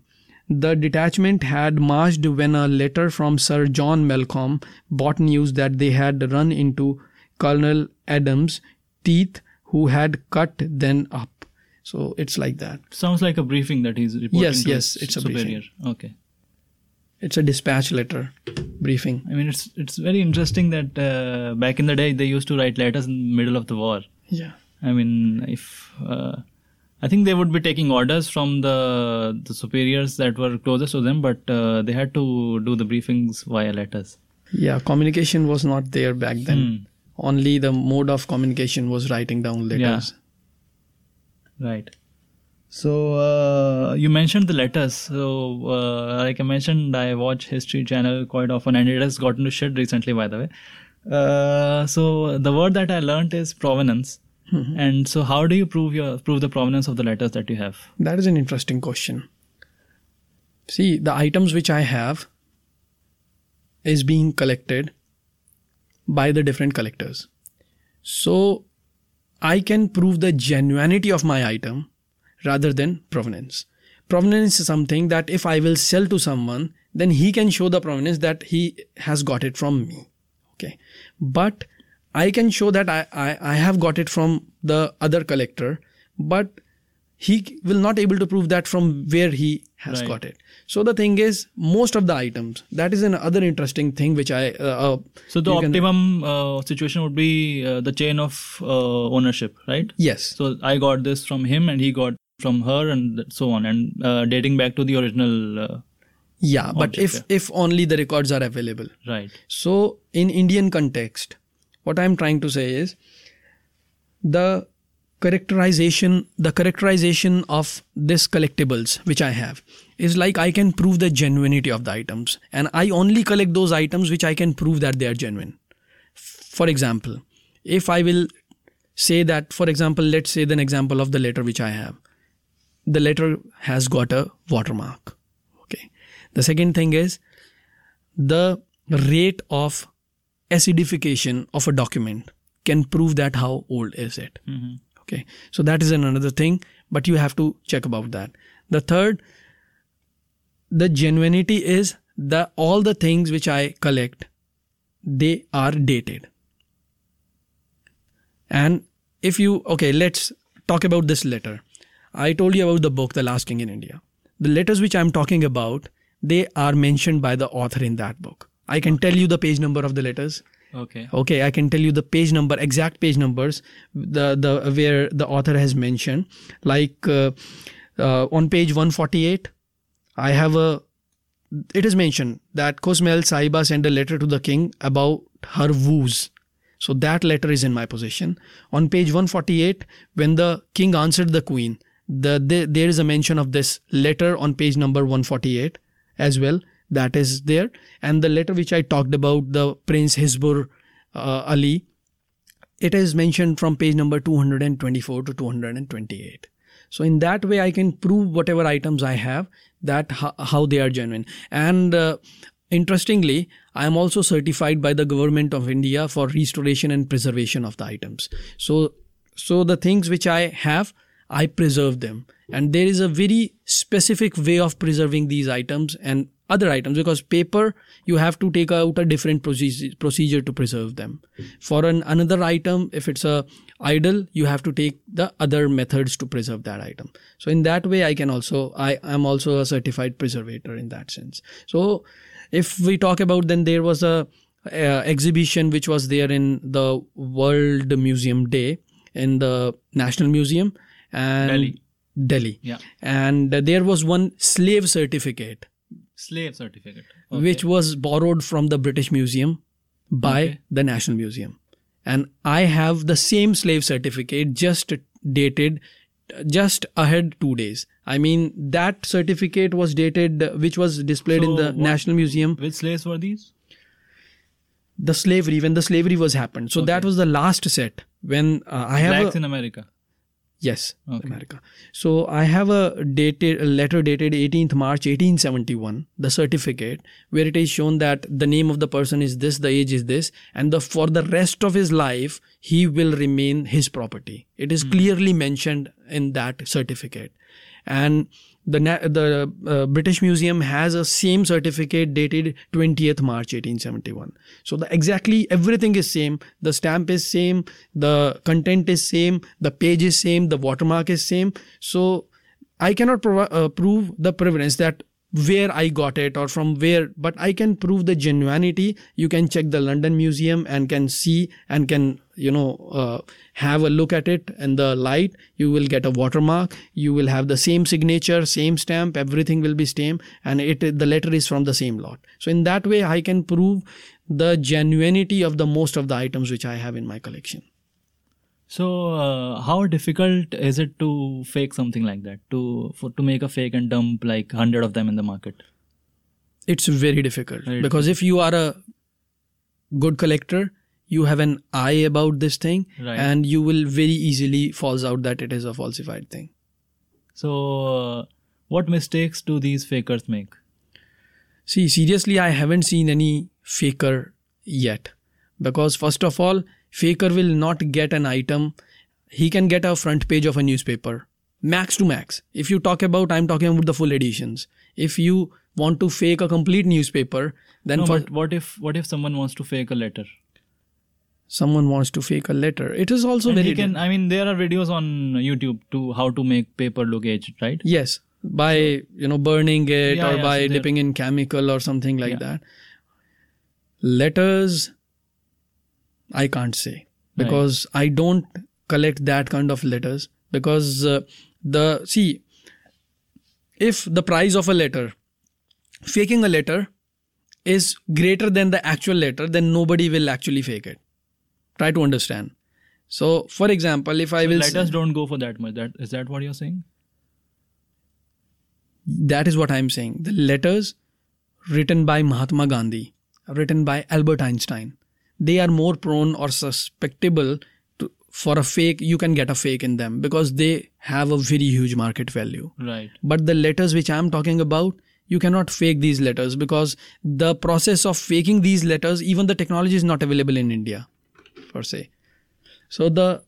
The detachment had marched when a letter from Sir John Malcolm brought news that they had run into Colonel Adams' teeth, who had cut them up. So it's like that. Sounds like a briefing that he's reporting Yes, to yes, it's a superior. briefing. Okay. It's a dispatch letter briefing. I mean, it's it's very interesting that uh, back in the day they used to write letters in the middle of the war. Yeah. I mean, if uh, I think they would be taking orders from the the superiors that were closest to them, but uh, they had to do the briefings via letters. Yeah, communication was not there back then. Hmm. Only the mode of communication was writing down letters. Yeah. Right. So uh, you mentioned the letters. So uh, like I mentioned, I watch History Channel quite often, and it has gotten to shit recently, by the way. Uh, so the word that I learned is provenance. Mm-hmm. And so, how do you prove your prove the provenance of the letters that you have? That is an interesting question. See, the items which I have is being collected by the different collectors. So I can prove the genuinity of my item rather than provenance. Provenance is something that if I will sell to someone, then he can show the provenance that he has got it from me. Okay. But I can show that I, I, I have got it from the other collector, but he will not able to prove that from where he has Right. got it. So the thing is, most of the items, that is another interesting thing which I, uh, uh, So the you can- optimum uh, situation would be uh, the chain of uh, ownership, right? yes, So I got this from him, and he got from her and so on and uh, dating back to the original uh, yeah but if yeah. if only the records are available right so in indian context what i'm trying to say is the characterization the characterization of this collectibles which i have is like i can prove the genuinity of the items. And i only collect those items which i can prove that they are genuine. For example if i will say that for example let's say an example of the letter which i have. The letter has got a watermark. Okay. The second thing is the rate of acidification of a document can prove that how old is it. Hmm okay. So that is another thing but you have to check about that. The third the genuinity is the all the things which i collect they are dated. And if you okay let's talk about this letter. I told you about the book the last king in india. The letters which i'm talking about they are mentioned by the author in that book i can tell you the page number of the letters okay okay i can tell you the page number exact page numbers the the where the author has mentioned like uh, uh, on page 148 i have a it is mentioned that Khas Mahal Sahiba sent a letter to the king about her woos. So that letter is in my possession. On page 148, when the king answered the queen, the, the there is a mention of this letter on page number 148 as well. That is there. And the letter which I talked about, the Prince Hizbur uh, Ali, it is mentioned from page number 224 to 228 so in that way i can prove whatever items i have that ho- how they are genuine. And uh, interestingly i am also certified by the government of india for restoration and preservation of the items. So so the things which i have i preserve them. And there is a very specific way of preserving these items and other items because paper you have to take out a different procedure, procedure to preserve them. For an another item if it's a idol you have to take the other methods to preserve that item. So in that way i can also i am also a certified preservator in that sense. So if we talk about then there was a uh, exhibition which was there in the world museum day in the national museum and Delhi. delhi. Yeah. And there was one slave certificate slave certificate which was borrowed from the British Museum by Okay. the National Museum. And I have the same slave certificate just dated just ahead two days. I mean, that certificate was dated, which was displayed in the what- National Museum. which slaves were these The slavery, when the slavery was happened. So that was the last set. When uh, I have blacks a, in america Yes, Okay. America. So I have a dated a letter dated 18th March 1871, the certificate where it is shown that the name of the person is this, the age is this, and the for the rest of his life he will remain his property. It is hmm. clearly mentioned in that certificate, and the the uh, British Museum has a same certificate dated 20th March 1871. So the exactly everything is same. The stamp is same. The content is same. The page is same. The watermark is same. So I cannot provi- uh, prove the prevalence that where I got it or from where, but I can prove the genuinity. You can check the London Museum and can see and can you know uh, have a look at it in the light. You will get a watermark. You will have the same signature, same stamp. Everything will be same, and it the letter is from the same lot. So in that way, I can prove the genuinity of the most of the items which I have in my collection. So uh, how difficult is it to fake something like that? To for, to make a fake and dump like 100 of them in the market? It's very difficult. Very because if you are a good collector you have an eye about this thing Right. and you will very easily falls out that it is a falsified thing. So uh, what mistakes do these fakers make? See seriously i haven't seen any faker yet. Because first of all faker will not get an item. He can get a front page of a newspaper. Max to max. If you talk about i'm talking about the full editions. If you want to fake a complete newspaper then no, for what if what if someone wants to fake a letter? Someone wants to fake a letter. It is also and very can i mean there are videos on youtube to how to make paper look aged right? Yes, by you know burning it Yeah, or yeah, by so dipping in chemical or something like Yeah. that. Letters, I can't say because I don't collect that kind of letters because uh, The see, if the price of a letter, faking a letter is greater than the actual letter, then nobody will actually fake it. Try to understand. So, for example, if I will say- Letters don't go for that much. That is that what you're saying? that is what I'm saying. The letters written by Mahatma Gandhi, written by Albert Einstein, they are more prone or susceptible to, for a fake. You can get a fake in them because they have a very huge market value. Right. But the letters which I'm talking about, you cannot fake these letters because the process of faking these letters, even the technology is not available in India, per se. So the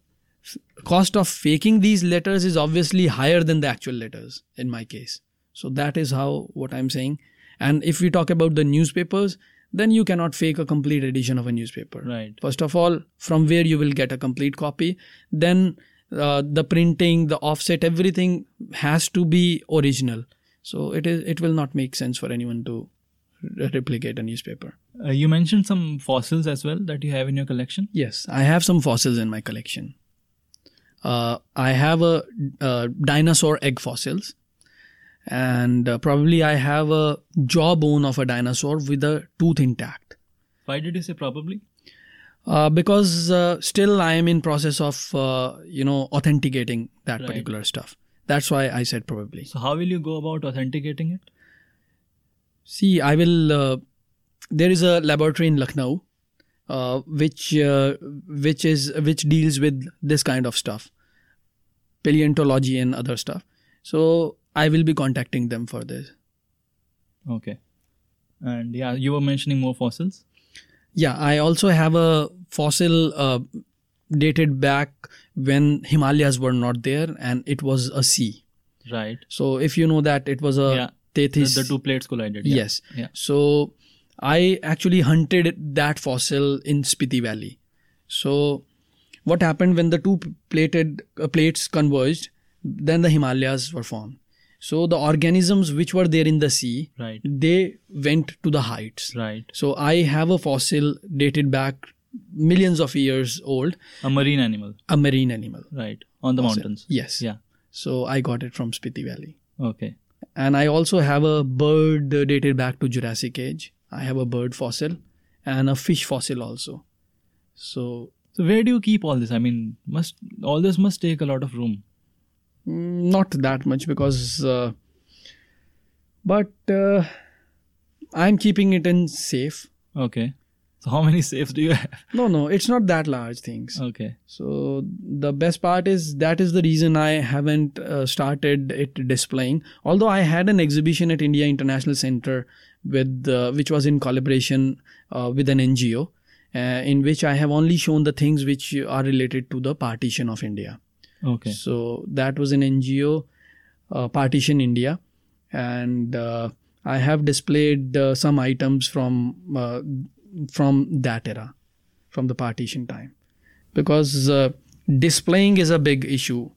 cost of faking these letters is obviously higher than the actual letters in my case. So that is how what I'm saying. And if we talk about the newspapers, then you cannot fake a complete edition of a newspaper. Right. First of all, from where you will get a complete copy, then uh, the printing, the offset, everything has to be original. So it is. It will not make sense for anyone to re- replicate a newspaper. Uh, you mentioned some fossils as well that you have in your collection. Yes, I have some fossils in my collection. Uh, I have a uh, dinosaur egg fossils, and uh, probably I have a jawbone of a dinosaur with a tooth intact. Why did you say probably? uh, because uh, still I am in process of uh, you know authenticating that Right. particular stuff. That's why I said probably. So how will you go about authenticating it? See, I will. Uh, there is a laboratory in Lucknow, uh, which uh, which is which deals with this kind of stuff, paleontology and other stuff. So I will be contacting them for this. Okay. And yeah, you were mentioning more fossils. Yeah, I also have a fossil uh, dated back when Himalayas were not there and it was a sea. Right. So if you know that it was a Yeah. The, Tethys. the two plates collided. Yeah. Yes. Yeah. So I actually hunted that fossil in Spiti Valley. So what happened when the two plated uh, plates converged? Then the Himalayas were formed. So the organisms which were there in the sea, Right. they went to the heights. Right. So I have a fossil dated back millions of years old, A marine animal. a marine animal. Right. On the Fossil. mountains. Yes. Yeah. So I got it from Spiti Valley. Okay. and I also have a bird dated back to Jurassic Age. I have a bird fossil and a fish fossil also. So So where do you keep all this? I mean, must all this must take a lot of room. Not that much because, uh, but uh, I'm keeping it in safe. Okay. So how many safes do you have? No, no, it's not that large things. Okay. So the best part is that is the reason I haven't uh, started it displaying. Although I had an exhibition at India International Center with uh, which was in collaboration uh, with an NGO, uh, in which I have only shown the things which are related to the partition of India. Okay. So that was an NGO, uh, Partition India, and uh, I have displayed uh, some items from uh, from that era, from the partition time, because uh, displaying is a big issue.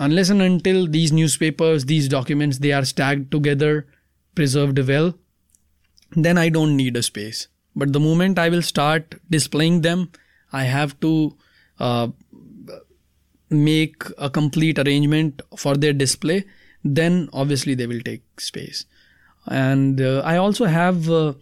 Unless and until these newspapers, these documents, they are stacked together, preserved well, then I don't need a space. But the moment I will start displaying them, I have to uh, make a complete arrangement for their display, then obviously they will take space. And uh, I also have uh,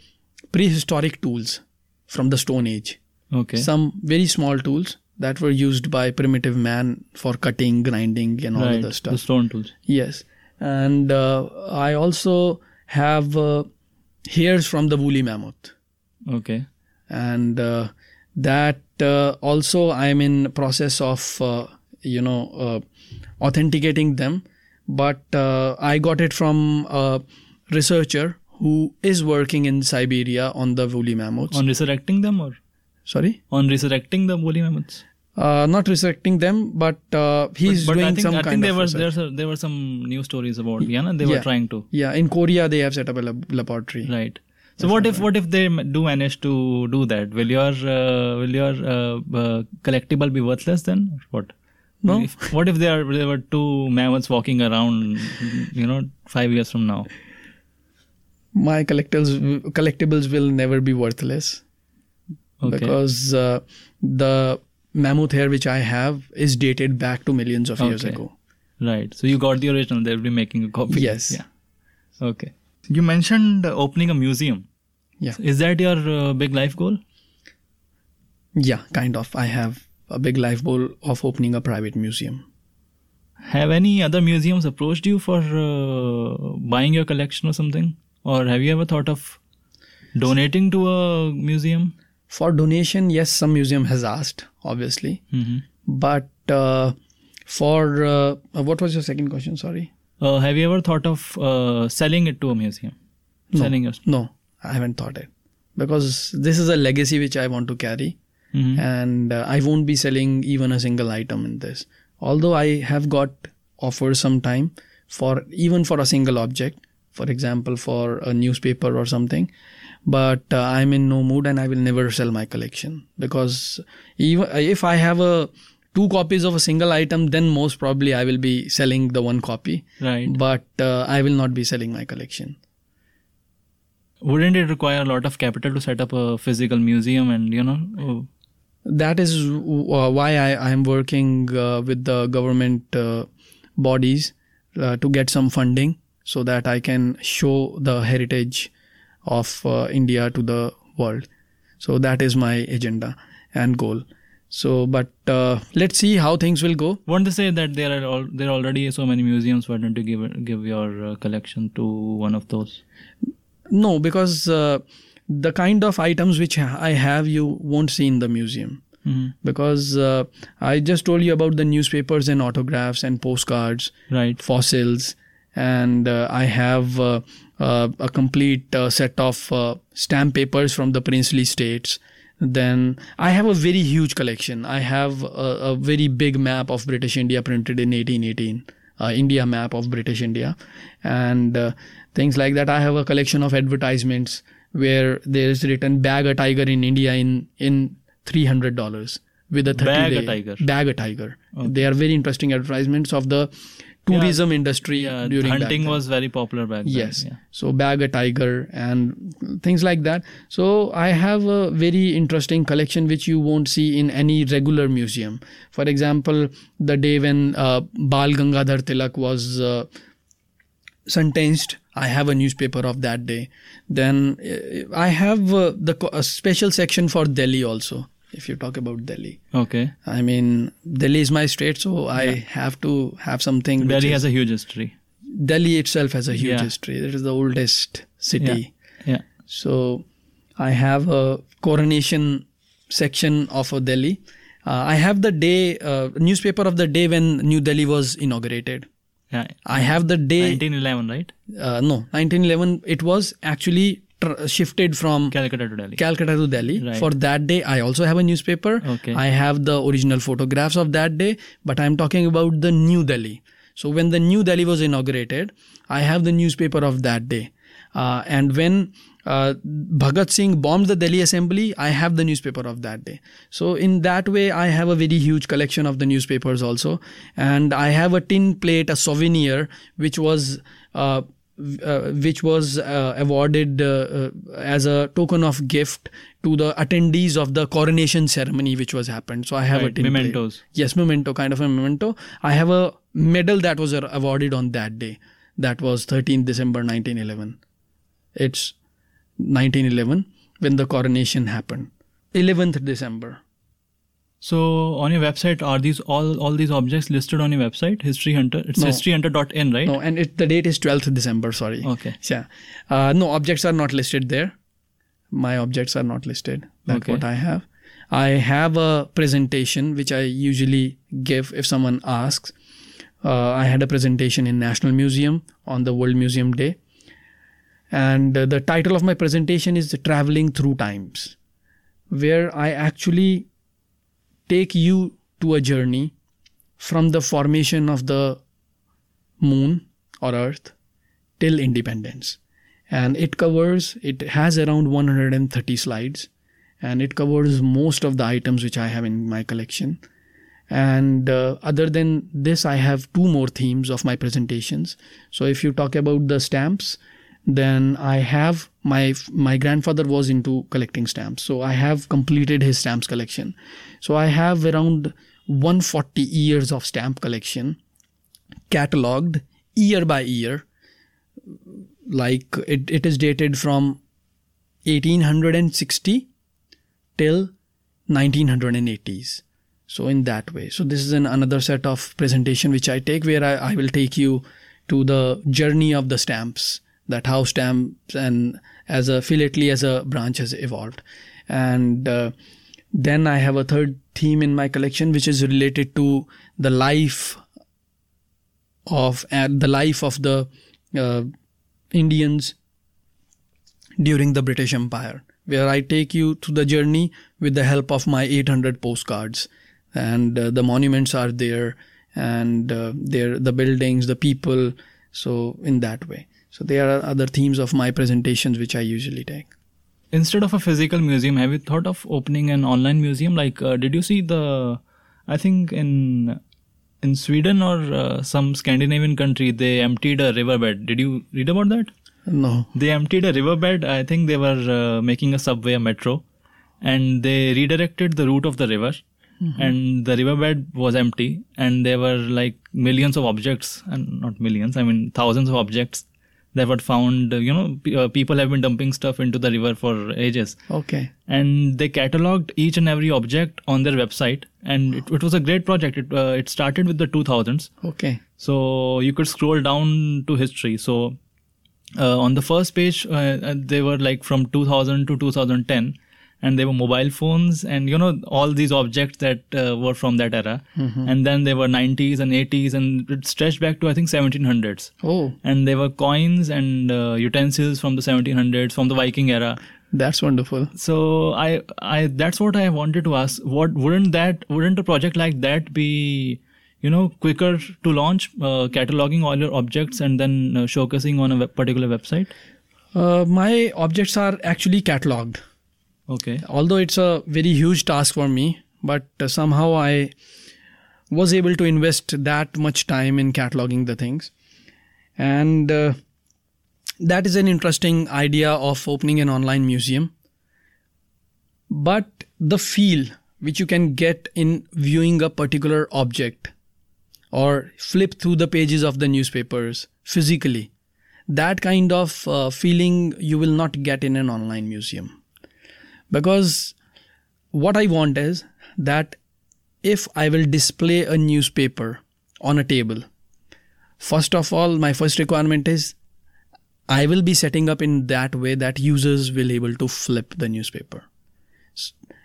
prehistoric tools from the Stone Age. Okay. Some very small tools that were used by primitive man for cutting, grinding, and all right. other The stuff. The stone tools. Yes. And uh, I also have uh, hairs from the woolly mammoth Okay. and uh, that uh, also i'm in process of uh, you know uh, authenticating them but uh, i got it from a researcher who is working in siberia on the woolly mammoths On resurrecting them or sorry on resurrecting the woolly mammoths? uh, not resurrecting them but uh, he's but, but doing I think, some I kind think there of was research. there's there were some news stories about yeah, no? they were trying to yeah in korea they have set up a lab- laboratory right. So what if what if they do manage to do that? Will your uh, will your uh, uh, collectible be worthless then? Or What? No. If- what if there are there were two mammoths walking around, you know, five years from now? my collectibles collectibles will never be worthless Okay. because uh, the mammoth hair which I have is dated back to millions of years ago. Right. So you got the original. They'll be making a copy. Yes. Yeah. Okay. You mentioned uh, opening a museum. Yeah. Is that your uh, big life goal? Yeah, kind of. I have a big life goal of opening a private museum. Have any other museums approached you for uh, buying your collection or something? Or have you ever thought of donating to a museum? For donation, yes, some museum has asked, obviously. hmm But uh, for uh, uh, what was your second question? Sorry. Uh, have you ever thought of uh, selling it to a museum? No. Selling your. No, I haven't thought it because this is a legacy which I want to carry, Mhm. and uh, I won't be selling even a single item in this. Although I have got offers sometime for even for a single object, for example, for a newspaper or something, but uh, I'm in no mood and I will never sell my collection because even if I have a two copies of a single item, then most probably I will be selling the one copy, Right. but uh, I will not be selling my collection. Wouldn't it require a lot of capital to set up a physical museum and, you know? Oh, that is uh, why I, am working uh, with the government uh, bodies uh, to get some funding so that I can show the heritage of uh, India to the world. So that is my agenda and goal. So, but uh, let's see how things will go. won't they say that there are all, there are already so many museums? Why don't you give give your uh, collection to one of those? No, because uh, the kind of items which I have, you won't see in the museum. hmm Because uh, I just told you about the newspapers and autographs and postcards. Right. fossils and uh, i have uh, uh, a complete uh, set of uh, stamp papers from the princely states then i have a very huge collection i have a, a very big map of british india printed in 1818 uh, india map of british india and uh, things like that i have a collection of advertisements where there is written bag a tiger in india in in 300 dollars with a 30 Bag a day tiger. bag a tiger they are very interesting advertisements of the tourism industry Yeah, during hunting was very popular back then. yes Yeah. so bag a tiger and things like that so i have a very interesting collection which you won't see in any regular museum for example the day when uh, bal gangadhar tilak was uh, sentenced i have a newspaper of that day then uh, i have uh, the co- a special section for delhi also if you talk about delhi Okay. i mean delhi is my state so i have to have something Delhi is- has a huge history. Delhi itself has a huge Yeah. history. It is the oldest city. Yeah. So I have a coronation section of a Delhi. Uh, I have the day uh, newspaper of the day when New Delhi was inaugurated. Yeah. I have the day 1911, right? uh, no 1911. It was actually tr- shifted from Calcutta to Delhi. Calcutta to Delhi. Right. For that day, I also have a newspaper. Okay. I have the original photographs of that day, but I'm talking about the New Delhi. So when the New Delhi was inaugurated, I have the newspaper of that day. Uh, and when uh, Bhagat Singh bombed the Delhi Assembly, I have the newspaper of that day. So in that way, I have a very huge collection of the newspapers also, and I have a tin plate, a souvenir, which was. Uh, uh, which was uh, awarded uh, uh, as a token of gift to the attendees of the coronation ceremony which was happened so i have a Right, tin plate. mementos. yes memento kind of a memento i have a medal that was awarded on that day that was 13th december 1911 it's 1911 when the coronation happened 11th december So on your website, are these all all these objects listed on your website? History Hunter. It's No. historyhunter.in, right? no and it, the date is 12th december sorry Okay. Yeah. Uh, no, objects are not listed there. My objects are not listed. That's Okay. what I have. I have a presentation which I usually give if someone asks. Uh, I had a presentation in National Museum on the World Museum Day. And uh, the title of my presentation is Traveling Through Times, where I actually take you to a journey from the formation of the moon or earth till independence. And it covers it has around 130 slides and it covers most of the items which i have in my collection. And uh, other than this i have two more themes of my presentations. So if you talk about the stamps then i have my my grandfather was into collecting stamps so i have completed his stamps collection so i have around 140 years of stamp collection cataloged year by year. Like it, it is dated from 1860 till 1980s. So in that way. So this is an another set of presentation which I take where I, I will take you to the journey of the stamps that how stamps and as a philately as a branch has evolved. And uh, then i have a third theme in my collection which is related to the life of uh, the life of the uh, indians during the british empire where i take you to the journey with the help of my 800 postcards. And uh, the monuments are there and uh, there the buildings the people so in that way so there are other themes of my presentations which i usually take. Instead of a physical museum have you thought of opening an online museum? Like uh, did you see the i think in in sweden or uh, some scandinavian country they emptied a riverbed. Did you read about that? No. They emptied a riverbed. I think they were uh, making a subway a metro and they redirected the route of the river. Mm-hmm. and the riverbed was empty and there were like millions of objects and not millions i mean thousands of objects that were found you know p- uh, people have been dumping stuff into the river for ages. Okay. And they cataloged each and every object on their website and it, it was a great project. It, uh, it started with the 2000s okay. So you could scroll down to history. So uh, on the first page uh, uh they were like from 2000 to 2010 and they were mobile phones and you know all these objects that uh, were from that era. Mm-hmm. and then there were 90s and 80s and it stretched back to i think 1700s oh. And there were coins and uh, utensils from the 1700s from the viking era. That's wonderful. So i i that's what i wanted to ask. What wouldn't that wouldn't a project like that be you know quicker to launch uh, cataloging all your objects and then uh, showcasing on a particular website? Uh, my objects are actually cataloged Okay. Although it's a very huge task for me, but uh, somehow I was able to invest that much time in cataloging the things. And uh, that is an interesting idea of opening an online museum. But the feel which you can get in viewing a particular object or flip through the pages of the newspapers physically, that kind of uh, feeling you will not get in an online museum because what I want is that if I will display a newspaper on a table, first of all, my first requirement is I will be setting up in that way that users will able to flip the newspaper.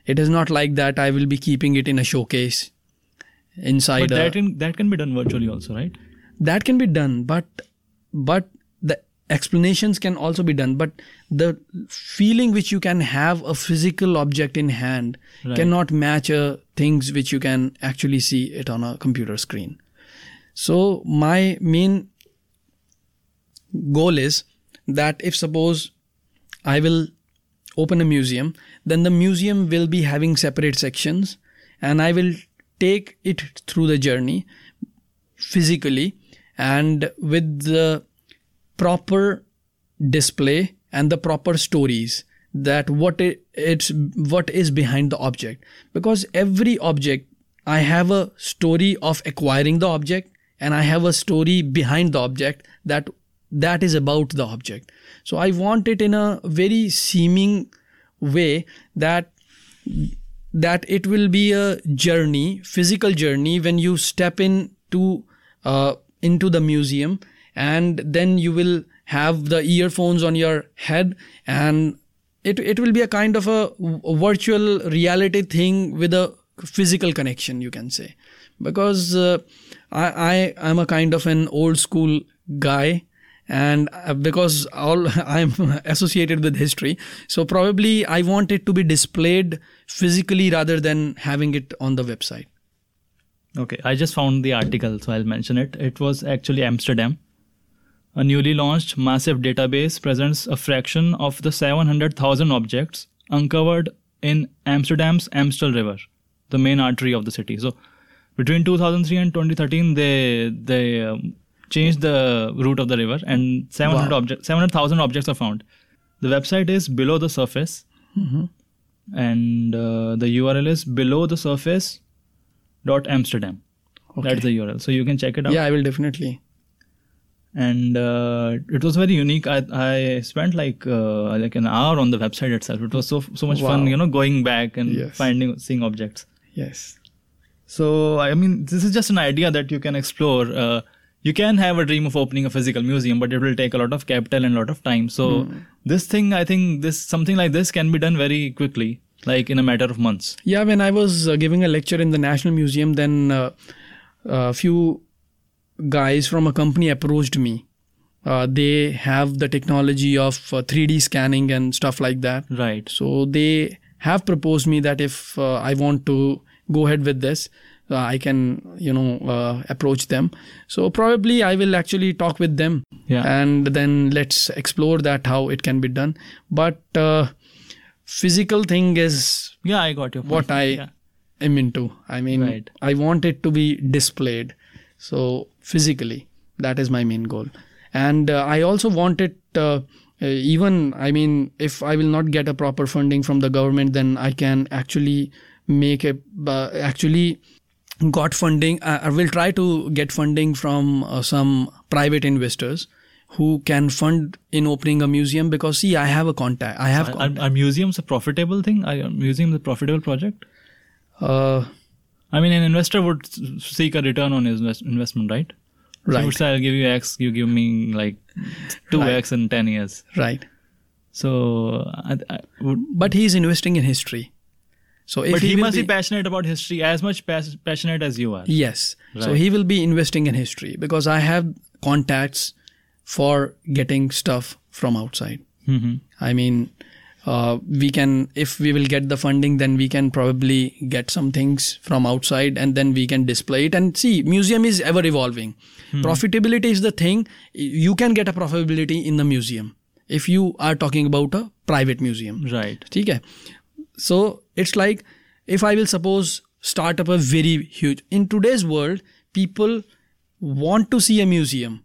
It is not like that I will be keeping it in a showcase inside. But that can, that can be done virtually also, right? That can be done, but but explanations can also be done but the feeling which you can have a physical object in hand right. cannot match uh, things which you can actually see it on a computer screen so my main goal is that if suppose i will open a museum then the museum will be having separate sections and i will take it through the journey physically and with the proper display and the proper stories that what it, it's what is behind the object. Because every object i have a story of acquiring the object and i have a story behind the object that that is about the object. So i want it in a very seeming way that that it will be a journey physical journey when you step in to uh, into the museum and then you will have the earphones on your head. And it, it will be a kind of a, virtual reality thing with a physical connection you can say. Because uh, I, I am a kind of an old school guy. And uh, because all i'm associated with history. So probably i want it to be displayed physically rather than having it on the website. Okay i just found the article so i'll mention it. It was actually amsterdam a newly launched massive database presents a fraction of the 700,000 objects uncovered in Amsterdam's Amstel River, the main artery of the city. So, between 2003 and 2013, they they um, changed the route of the river, and 700 wow. objects, 700,000 objects are found. The website is below the surface, mm-hmm. and uh, the URL is below the surface dot Amsterdam. Okay. That's the URL. So you can check it out. Yeah, I will definitely. And uh, it was very unique. I I spent like uh, like an hour on the website itself. It was so so much fun, you know, going back and Yes. finding seeing objects. Yes. So I mean, this is just an idea that you can explore. Uh, you can have a dream of opening a physical museum, but it will take a lot of capital and a lot of time. So this thing, I think, this something like this can be done very quickly, like in a matter of months. Yeah, when I was uh, giving a lecture in the National Museum, then uh, a few guys from a company approached me. Uh, they have the technology of uh, 3D scanning and stuff like that. Right. So they have proposed me that if uh, I want to go ahead with this, uh, I can, you know, uh, approach them. So probably I will actually talk with them, Yeah. and then let's explore that how it can be done. But uh, physical thing is Yeah, I got your point. what I Yeah. am into. I mean, Right. I want it to be displayed. So physically, that is my main goal. And uh, I also want it, uh, uh, even, I mean, if I will not get a proper funding from the government, then I can actually make a, uh, actually got funding. I, I will try to get funding from uh, some private investors who can fund in opening a museum because see i have a contact i have Are, contact. are museums a profitable thing? Are museums a profitable project? uh, I mean, an investor would seek a return on his investment, right? So he right would say, I'll give you X, you give me like 2X in 10 years. right So, I, I would, but he is investing in history so but he, will must be, passionate about history as much pas- passionate as you are. yes Right. so he will be investing in history because i have contacts for getting stuff from outside Mhm. i mean uh, we can if we will get the funding then we can probably get some things from outside and then we can display it. And see museum is ever evolving. Hmm. profitability is the thing. You can get a profitability in the museum if you are talking about a private museum. Right. okay so it's like if i will suppose start up a very huge in today's world people want to see a museum.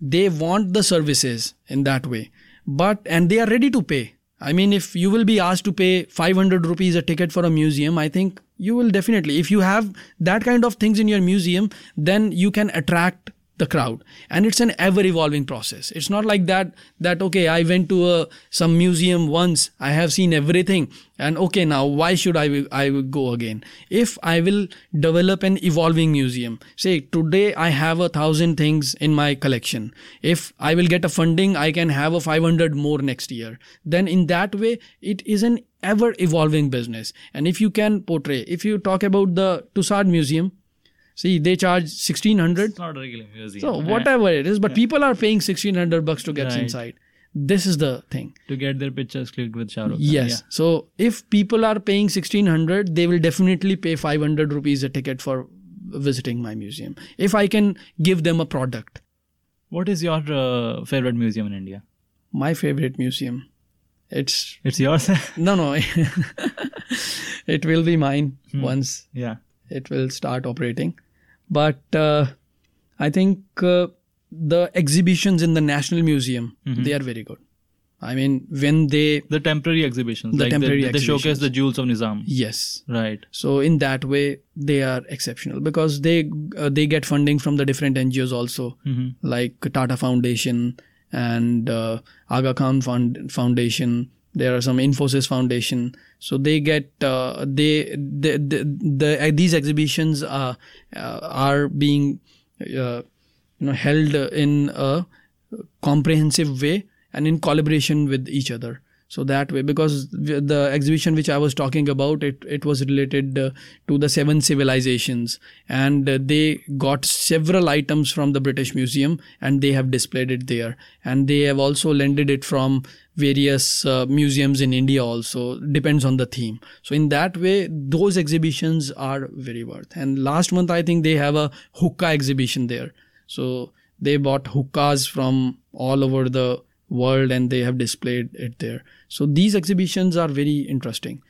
They want the services in that way. But and they are ready to pay i mean if you will be asked to pay 500 rupees a ticket for a museum i think you will definitely if you have that kind of things in your museum then you can attract the crowd. And it's an ever evolving process. It's not like that that okay i went to a some museum once i have seen everything and okay now why should i i go again? If i will develop an evolving museum say today i have a thousand things in my collection. If i will get a funding i can have a 500 more next year. Then in that way it is an ever evolving business. And if you can portray if you talk about the Tussaud museum see they charge 1600 It's not a museum. so whatever it is, but people are paying sixteen hundred bucks to get Right. inside. This is the thing. To get their pictures clicked with Shah Rukh Khan. Yes. So if people are paying sixteen hundred, they will definitely pay five hundred rupees a ticket for visiting my museum. If I can give them a product. What is your uh, favorite museum in India? My favorite museum. It's It's yours? no no. it will be mine once yeah. it will start operating. But uh, I think uh, the exhibitions in the National Museum they are very good. I mean, when they The temporary exhibitions. The like temporary they, they showcase the jewels of Nizam. yes, Right. so in that way they are exceptional because they uh, they get funding from the different NGOs also, Mhm. like Tata Foundation and uh, Aga Khan Found- Foundation. There are some Infosys Foundation. So they get uh, they the, the, the uh, these exhibitions uh, uh, are being uh, you know held in a comprehensive way and in collaboration with each other. So that way because the exhibition which i was talking about it it was related uh, to the seven civilizations. And uh, they got several items from the british museum and they have displayed it there. And they have also lended it from various uh, museums in india also depends on the theme. So in that way those exhibitions are very worth. And last month i think they have a hookah exhibition there. So they bought hookahs from all over the world and they have displayed it there. So these exhibitions are very interesting.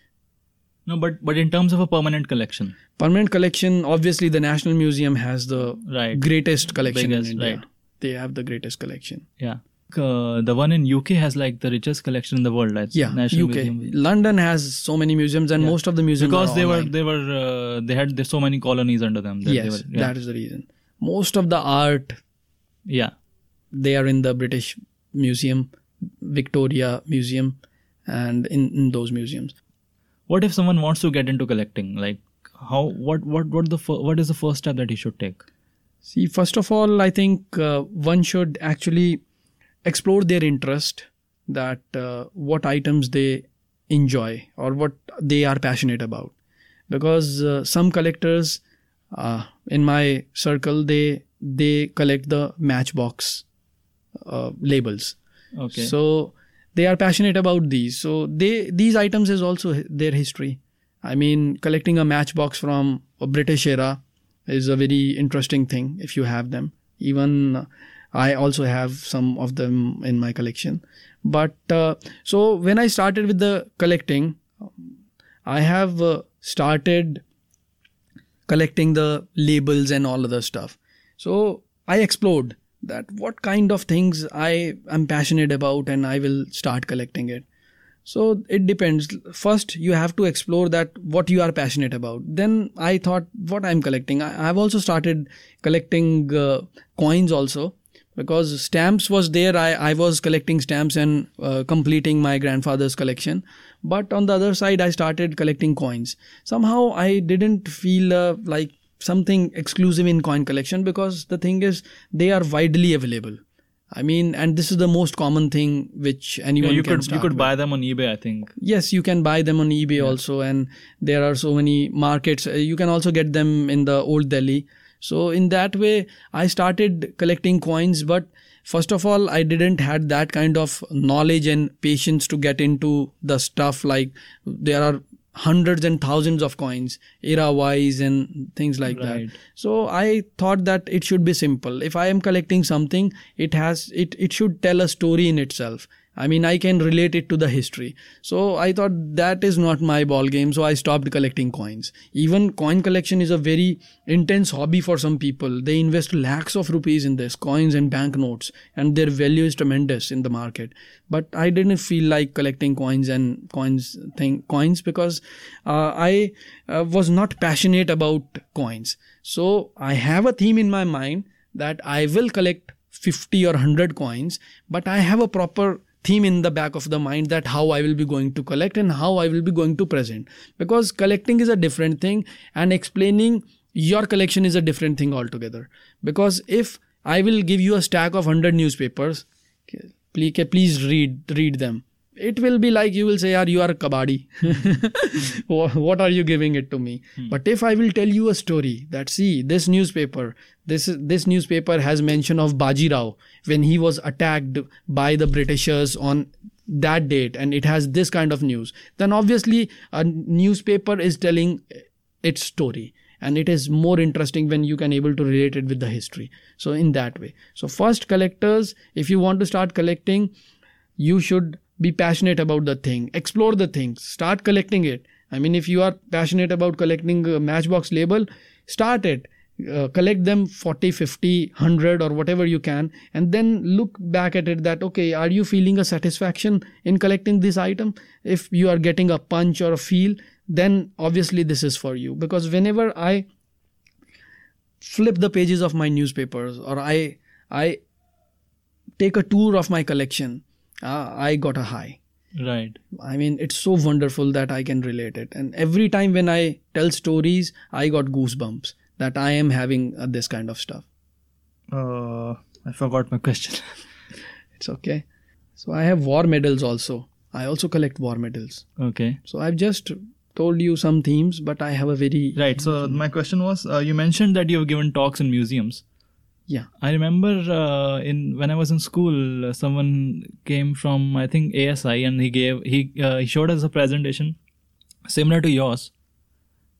No, but but in terms of a permanent collection, permanent collection obviously the national museum has the right? greatest collection Biggest, in india. right. they have the greatest collection. Yeah. Uh, the one in UK has like the richest collection in the world. That's Yeah, National UK. Museum. London has so many museums, and Yeah. most of the museums because they were they were uh, they had so many colonies under them. that yes, they were, yeah. that is the reason. Most of the art yeah. they are in the British Museum, Victoria Museum, and in, in those museums. What if someone wants to get into collecting? Like how what what what the what is the first step that he should take? See, first of all, I think uh, one should actually explore their interest that uh, what items they enjoy or what they are passionate about. Because uh, some collectors uh, in my circle they they collect the Matchbox uh, labels. Okay. So they are passionate about these. So they these items is also their history. I mean, collecting a matchbox from a British era is a very interesting thing if you have them. Even uh, I also have some of them in my collection. But uh, so when I started with the collecting, I have uh, started collecting the labels and all other stuff. So I explored that what kind of things I am passionate about and I will start collecting it. So it depends. First, you have to explore that what you are passionate about. Then I thought what I'm collecting. I have also started collecting uh, coins also because stamps was there. I, I was collecting stamps and uh, completing my grandfather's collection. But on the other side, I started collecting coins. Somehow I didn't feel uh, like something exclusive in coin collection because the thing is they are widely available. I mean, and this is the most common thing which Yeah, anyone you can could you could with. buy them on eBay, I think. Yes, you can buy them on eBay also, and there are so many markets. Uh, You can also get them in the old Delhi. So in that way, I started collecting coins. But first of all, I didn't had that kind of knowledge and patience to get into the stuff. Like there are hundreds and thousands of coins, era wise and things like Right. that. So I thought that it should be simple. If I am collecting something, it has it it should tell a story in itself. I mean, I can relate it to the history. So I thought that is not my ball game. So I stopped collecting coins. Even coin collection is a very intense hobby for some people. They invest lakhs of rupees in this coins and banknotes, and their value is tremendous in the market. But I didn't feel like collecting coins and coins thing coins because uh, I uh, was not passionate about coins. So I have a theme in my mind that I will collect 50 or 100 coins, but I have a proper theme in the back of the mind that how I will be going to collect and how I will be going to present. Because collecting is a different thing and explaining your collection is a different thing altogether. Because if I will give you a stack of 100 newspapers, please, please read read them. It will be like you will say, "Yaar, you are a kabadi. Wha- what are you giving it to me?" Hmm. But if I will tell you a story that see this newspaper, this this newspaper has mention of Baji Rao when he was attacked by the Britishers on that date, and it has this kind of news. Then obviously a newspaper is telling its story and it is more interesting when you can able to relate it with the history so in that way so first collectors if you want to start collecting you should be passionate about the thing. Explore the things start collecting it. I mean if you are passionate about collecting a matchbox label start it. Uh, collect them 40 50 100 or whatever you can and then look back at it that okay are you feeling a satisfaction in collecting this item? If you are getting a punch or a feel then obviously this is for you. Because whenever i flip the pages of my newspapers or i i take a tour of my collection uh, i got a high Right. I mean, it's so wonderful that I can relate it. And every time when I tell stories, I got goosebumps that I am having uh, this kind of stuff. Uh, I forgot my question. It's okay. So I have war medals also. I also collect war medals. okay. So I've just told you some themes, but I have a very Right. So my question was, uh, you mentioned that you have given talks in museums. Yeah. I remember uh, in when I was in school, uh, someone came from I think ASI and he gave he uh, he showed us a presentation similar to yours,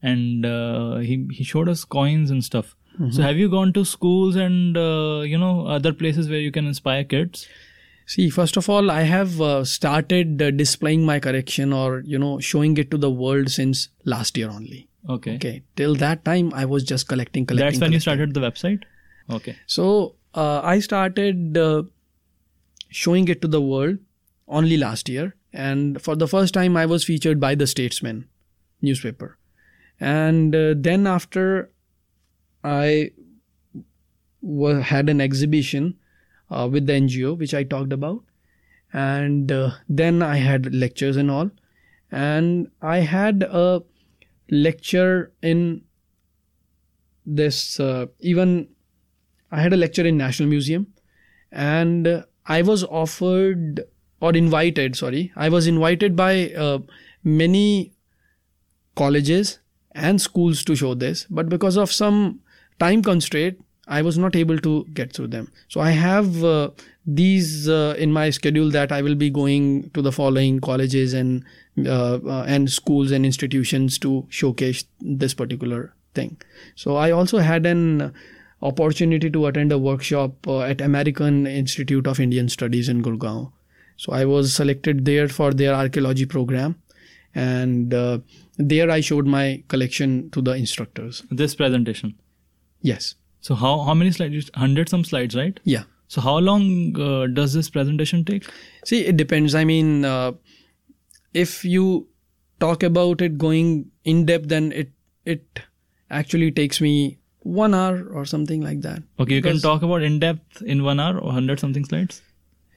and uh, he he showed us coins and stuff. So have you gone to schools and uh, you know other places where you can inspire kids? See, first of all, I have uh, started uh, displaying my collection or you know showing it to the world since last year only. Okay. Okay, till that time I was just collecting, collecting. That's when you started the website. Okay. So uh, I started uh, showing it to the world only last year. And for the first time, I was featured by the Statesman newspaper. And uh, then after I had an exhibition uh, with the NGO, which I talked about. And uh, then I had lectures and all. And I had a lecture in this, uh, even I had a lecture in National Museum. And uh, I was offered or invited, sorry, I was invited by uh, many colleges and schools to show this. But because of some time constraint, I was not able to get through them. So I have uh, these uh, in my schedule that I will be going to the following colleges and uh, uh, and schools and institutions to showcase this particular thing. So I also had an opportunity to attend a workshop uh, at American Institute of Indian Studies in Gurgaon. So I was selected there for their archaeology program, and uh, there I showed my collection to the instructors. This presentation. Yes. So how how many slides? Hundred some slides, right? Yeah. So how long uh, does this presentation take? See, it depends. I mean, uh, if you talk about it going in depth, then it it actually takes me one hour or something like that. Okay, you can talk about in depth in one hour or hundred something slides.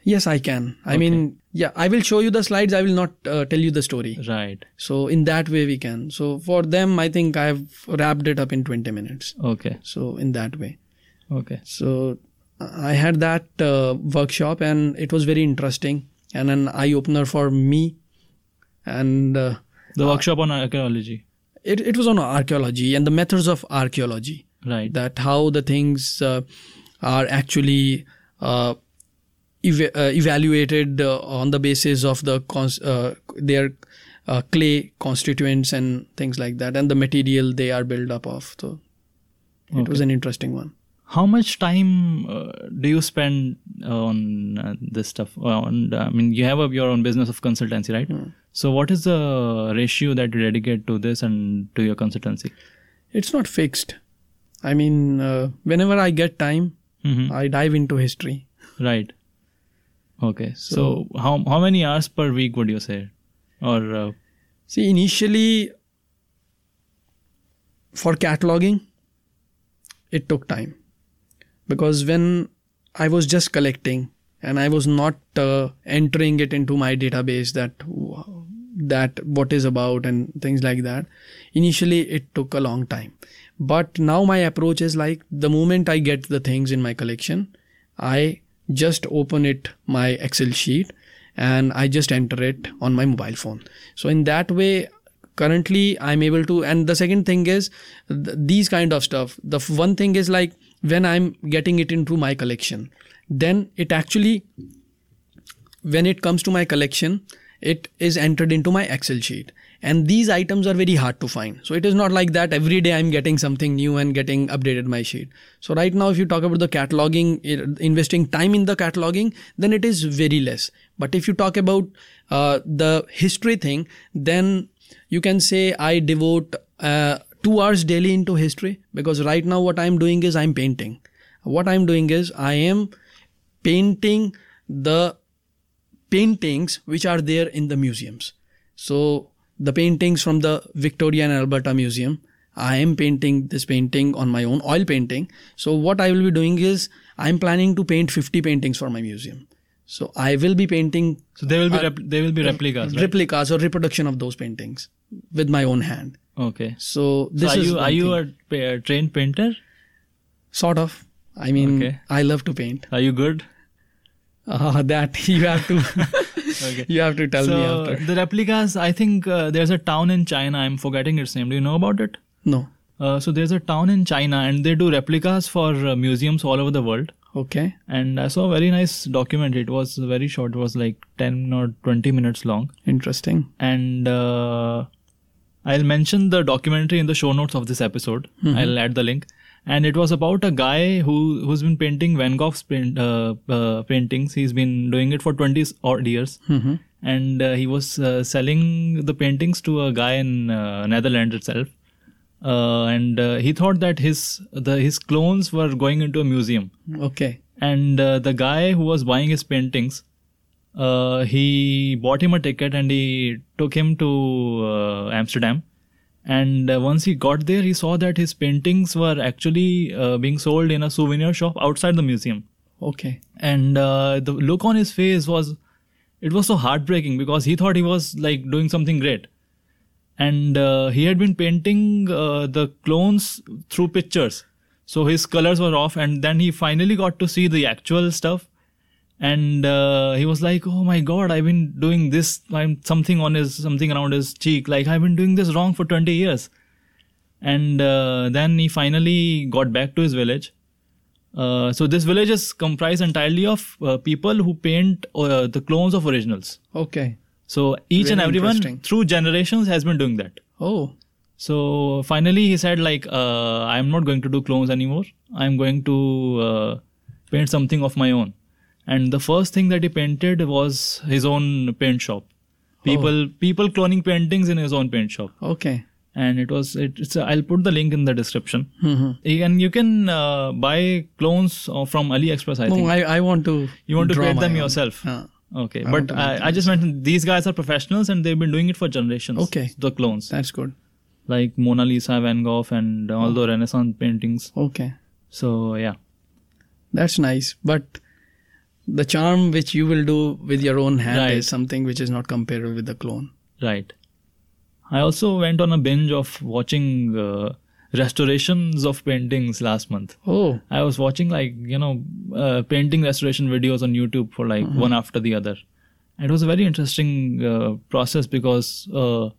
Yes, I can. I Okay. mean, yeah, I will show you the slides. I will not uh, tell you the story. Right. So in that way we can. So for them, I think I've wrapped it up in 20 minutes. Okay. So in that way. Okay. So I had that uh, workshop and it was very interesting and an eye opener for me. And uh, The workshop on archaeology. it, it was on archaeology and the methods of archaeology. Right. That how the things uh, are actually uh, eva- uh, evaluated uh, on the basis of the cons- uh, their uh, clay constituents and things like that and the material they are built up of. So it was an interesting one. How much time uh, do you spend on uh, this stuff? On I mean, you have a, your own business of consultancy, right? Hmm. So, what is the ratio that you dedicate to this and to your consultancy? It's not fixed. I mean, uh, whenever I get time, hmm I dive into history. Right. Okay. So, So- how how many hours per week would you say, or uh, See, initially, for cataloging, it took time because when I was just collecting and I was not uh, entering it into my database that that what is about and things like that. Initially, it took a long time, but now my approach is like the moment I get the things in my collection, I just open it my Excel sheet and I just enter it on my mobile phone. So in that way, currently I'm able to. And the second thing is th- these kind of stuff. The f- one thing is like when I'm getting it into my collection, then it actually when it comes to my collection, it is entered into my Excel sheet. And these items are very hard to find. So it is not like that every day I'm getting something new and getting updated my sheet. So right now, if you talk about the cataloging, investing time in the cataloging, then it is very less. But if you talk about uh, the history thing, then you can say I devote uh, two hours daily into history because right now what I'm doing is I'm painting. What I'm doing is I am painting the paintings which are there in the museums. So the paintings from the Victoria and Alberta Museum, I am painting this painting on my own, oil painting. So what I will be doing is I'm planning to paint 50 paintings for my museum. So I will be painting so there will be Uh, rep- there will be replicas, right? replicas or reproduction of those paintings with my own hand. okay. So So are is you are you thing. a, trained painter? sort of. I mean, Okay. I love to paint. Are you good? Uh, that you have to Okay. you have to tell so me after. the replicas, I think uh, there's a town in China. I'm forgetting its name. Do you know about it? No. Uh, so there's a town in China, and they do replicas for uh, museums all over the world. Okay. And I saw a very nice documentary. It was very short. It was like 10 or 20 minutes long. Interesting. And uh, I'll mention the documentary in the show notes of this episode. I'll add the link. And it was about a guy who who's been painting Van Gogh's paint, uh, uh, paintings. He's been doing it for 20 odd years. hmm and uh, he was uh, selling the paintings to a guy in uh, Netherlands itself. Uh, and uh, he thought that his the his clones were going into a museum, Okay. and uh, the guy who was buying his paintings, uh, he bought him a ticket and he took him to uh, Amsterdam. And uh, once he got there, he saw that his paintings were actually uh, being sold in a souvenir shop outside the museum. Okay. And uh, the look on his face was, it was so heartbreaking because he thought he was like doing something great. And uh, he had been painting uh, the clones through pictures. So his colors were off. And then he finally got to see the actual stuff and uh, he was like oh my god i've been doing this i'm something on his something around his cheek. Like i've been doing this wrong for 20 years. And uh, then he finally got back to his village. Uh, so this village is comprised entirely of uh, people who paint uh, the clones of originals. Okay. so each and Very everyone through generations has been doing that. Oh. so finally he said like uh, i'm not going to do clones anymore. I'm going to uh, paint something of my own and the first thing that he painted was his own paint shop people people cloning paintings in his own paint shop Okay. and it was it, it's a, i'll put the link in the description Mm-hmm. and you can uh, buy clones uh, from aliexpress i No, think I, I want to. you want to paint them own. yourself Uh, okay I but I, I just mentioned these guys are professionals and they've been doing it for generations Okay. the clones that's good. like Mona Lisa, Van Gogh, and all the Renaissance paintings. Okay. So yeah, That's nice. But the charm which you will do with your own hand Right. is something which is not comparable with the clone. right. I also went on a binge of watching uh, restorations of paintings last month. Oh. I was watching like you know uh, painting restoration videos on YouTube for like one after the other. It was a very interesting uh, process because uh,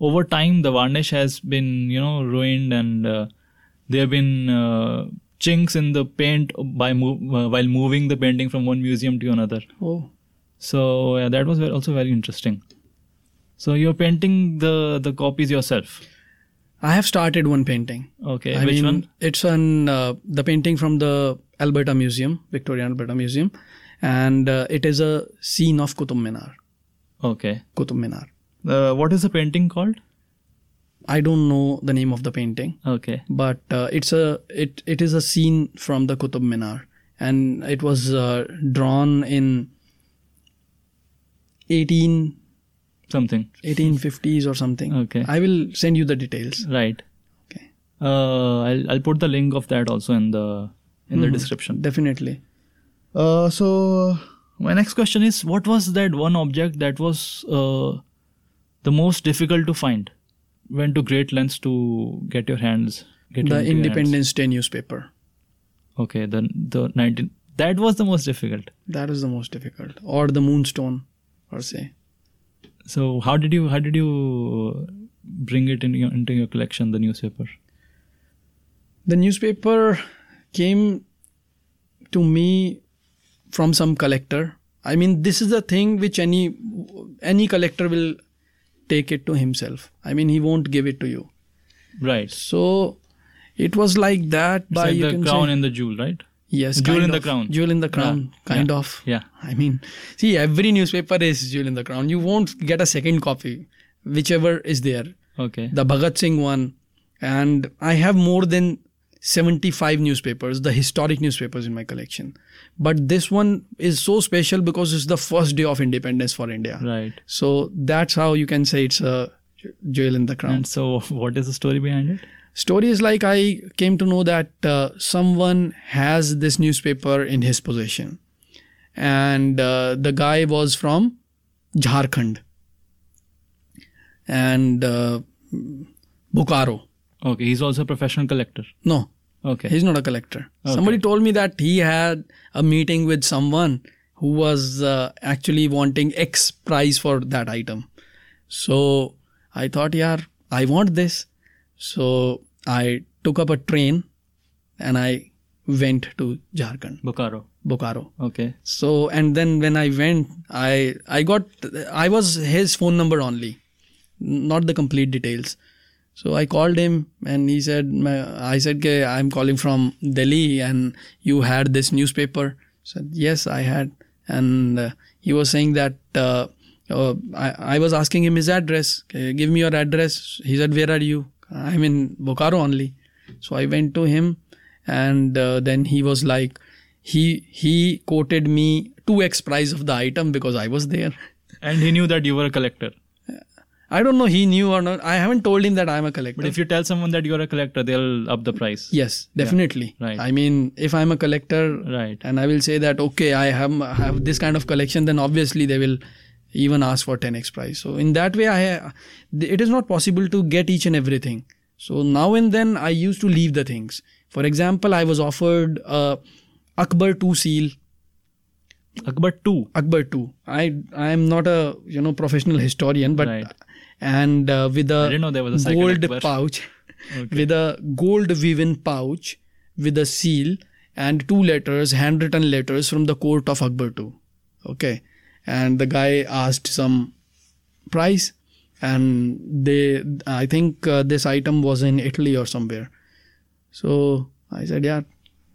over time the varnish has been you know ruined and uh, there have been uh, chinks in the paint by move, uh, while moving the painting from one museum to another. Oh. So yeah, that was also very interesting. So you're painting the the copies yourself. I have started one painting. Okay, I which mean, one? It's an uh, the painting from the Alberta Museum, Victoria Alberta Museum, and uh, it is a scene of Qutub Minar. Okay. Qutub Minar. Uh, what is the painting called? I don't know the name of the painting, Okay. but uh, it's a it it is a scene from the Qutub Minar, and it was uh, drawn in 18 Something. 1850s or something. Okay. I will send you the details. Right. Okay. Uh, I'll I'll put the link of that also in the in the description. Definitely. Uh, so my next question is, what was that one object that was uh, the most difficult to find? Went to great lengths to get your hands. Get The into your hands. Independence Day newspaper. Okay, the the nineteen. That was the most difficult. That is the most difficult. Or the Moonstone, per se. So how did you how did you bring it in your, into your collection? The newspaper. The newspaper came to me from some collector. I mean, this is the thing which any any collector will take it to himself. I mean, he won't give it to you. Right. So it was like that It's by like you the crown say, and the jewel, right? yes, jewel in the crown. Jewel in the crown, Yeah. kind Yeah. of. Yeah. I mean, see, every newspaper is jewel in the crown. You won't get a second copy, whichever is there. Okay. The Bhagat Singh one, and I have more than 75 newspapers, the historic newspapers in my collection. But this one is so special because it's the first day of independence for India. Right. So that's how you can say it's a jewel in the crown. And so, what is the story behind it? Story is like I came to know that uh, someone has this newspaper in his possession, and uh, the guy was from Jharkhand and uh, Bokaro. Okay, he's also a professional collector. No, Okay. he's not a collector. Okay. Somebody told me that he had a meeting with someone who was uh, actually wanting X price for that item. So I thought, yeah, I want this. So I took up a train and I went to Jharkhand, Bokaro. Bokaro. Okay. So and then when I went, I I got I was his phone number only, not the complete details. So I called him and he said, I said, "Okay, I'm calling from Delhi and you had this newspaper. I said, yes, I had. And uh, he was saying that uh, uh, I, I was asking him his address. "Okay, give me your address. He said, where are you? I'm in Bokaro only. So I went to him and uh, then he was like, he he quoted me 2x price of the item because I was there. And he knew that you were a collector. I don't know he knew or not. I haven't told him that I'm a collector. But if you tell someone that you're a collector, they'll up the price. yes, definitely. right. I mean, if I'm a collector, Right. and I will say that okay, I have have this kind of collection, then obviously they will even ask for 10x price. So in that way, I it is not possible to get each and everything. So now and then I used to leave the things. For example, I was offered a Akbar 2 seal Akbar 2. Akbar 2. I I am not a you know professional historian, but Right. And uh, with a didn't know there was a gold pouch, with a gold woven pouch with a seal and two letters, handwritten letters from the court of Akbar 2. Okay, and the guy asked some price, and they I think uh, this item was in Italy or somewhere. So I said, yeah,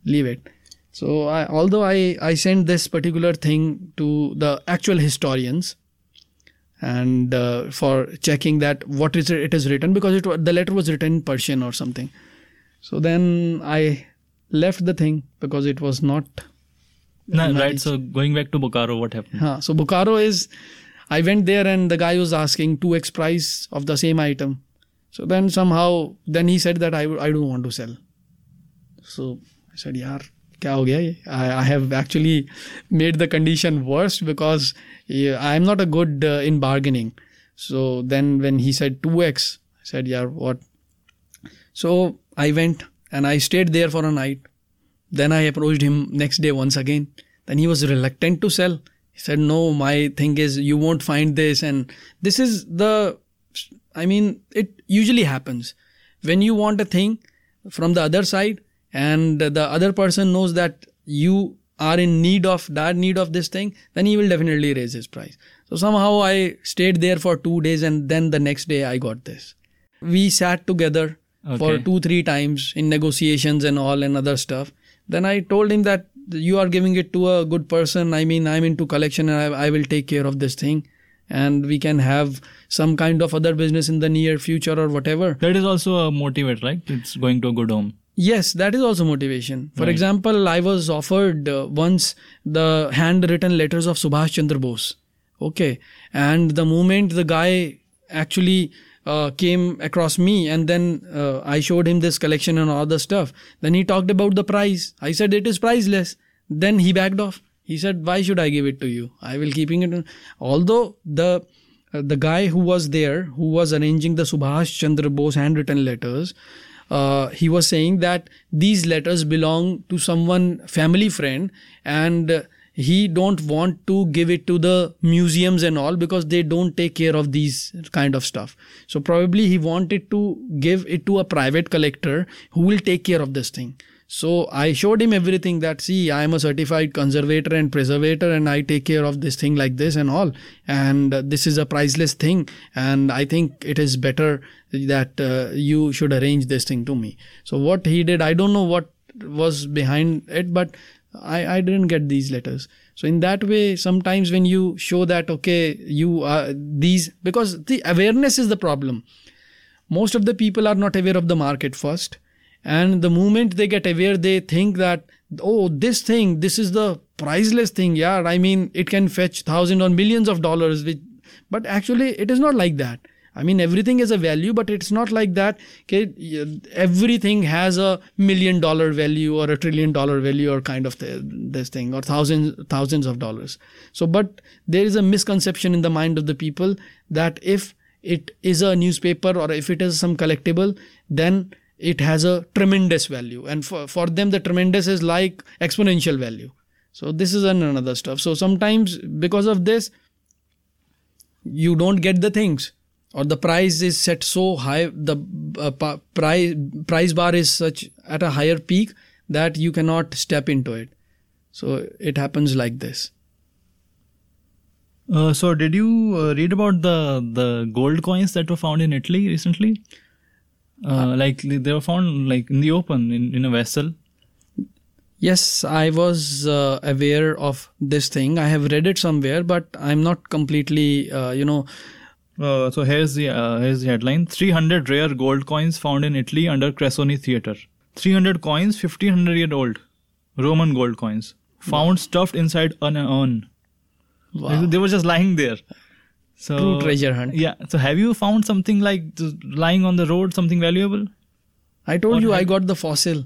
leave it. So I, although I, I sent this particular thing to the actual historians and uh, for checking that what is it, it is written because it the letter was written in Persian or something. So then I left the thing because it was not. No, right. So going back to Bokaro, what happened? Huh. So Bokaro is, I went there and the guy was asking 2x price of the same item. So then somehow, then he said that I, I don't want to sell. So I said, yaar, kya ho gaya ye? I, I have actually made the condition worse because yeah, I am not a good uh, in bargaining. So then when he said 2x, I said, yeah, what? So I went and I stayed there for a night. Then I approached him next day once again. Then he was reluctant to sell. He said, No, my thing is you won't find this. And this is the, I mean, it usually happens. When you want a thing from the other side and the other person knows that you are in need of that need of this thing, then he will definitely raise his price. So somehow I stayed there for two days and then the next day I got this. We sat together for two, three times in negotiations and all and other stuff. Then I told him that you are giving it to a good person. I mean, I'm into collection and I, I will take care of this thing. And we can have some kind of other business in the near future or whatever. That is also a motivator, right? It's going to a good home. Yes, that is also motivation. For Right. example, I was offered uh, once the handwritten letters of Subhash Chandra Bose. Okay. And the moment the guy actually uh, came across me and then uh, I showed him this collection and all the stuff, then he talked about the price. I said it is priceless. Then he backed off. He said, why should I give it to you? I will keeping it. Although the uh, the guy who was there, who was arranging the Subhash Chandra Bose handwritten letters, uh, he was saying that these letters belong to someone family friend and he don't want to give it to the museums and all because they don't take care of these kind of stuff. So probably he wanted to give it to a private collector who will take care of this thing so I showed him everything that see I am a certified conservator and preservator and I take care of this thing like this and all and uh, this is a priceless thing and I think it is better that uh, you should arrange this thing to me. So what he did I don't know what was behind it but I, I didn't get these letters. So in that way sometimes when you show that okay you are these because the awareness is the problem most of the people are not aware of the market first and the moment they get aware they think that oh this thing this is the priceless thing. Yeah i mean it can fetch thousands or millions of dollars which, but actually it is not like that. I mean everything is a value but it's not like that okay, everything has a million dollar value or a trillion dollar value or kind of th- this thing or thousands thousands of dollars. So but there is a misconception in the mind of the people that if it is a newspaper or if it is some collectible then it has a tremendous value. And for, for them the tremendous is like exponential value. So this is an another stuff. So sometimes because of this you don't get the things. Or the price is set so high the uh, price price bar is such at a higher peak that you cannot step into it. So it happens like this. Uh, so did you uh, read about the the gold coins that were found in Italy recently? Uh, like they were found like in the open in, in a vessel. Yes, I was uh, aware of this thing. I have read it somewhere, but I'm not completely, uh, you know, Uh, so here's the uh, here's the headline: 300 rare gold coins found in Italy under Cressoni Theatre. 300 coins, 1500 year old, Roman gold coins. found stuffed inside an urn. Wow. They were just lying there. So True treasure hunt. Yeah. So have you found something like lying on the road, something valuable? I told Or you I got the fossil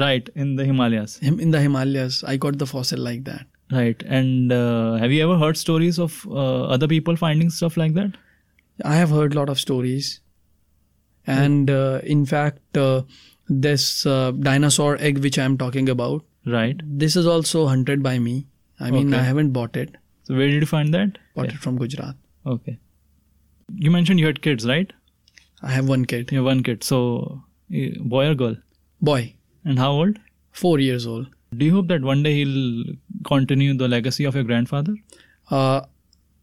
Right in the Himalayas. Him- in the Himalayas. I got the fossil like that. Right. And uh, have you ever heard stories of uh, other people finding stuff like that? I have heard a lot of stories, and uh, in fact, uh, this uh, dinosaur egg which I am talking about, Right. this is also hunted by me. I mean, Okay. I haven't bought it. So where did you find that? Bought Yeah. it from Gujarat. Okay. You mentioned you had kids, right? I have one kid, You have one kid. So eh, boy or girl? boy, And how old? four years old. Do you hope that one day he'll continue the legacy of your grandfather? Uh,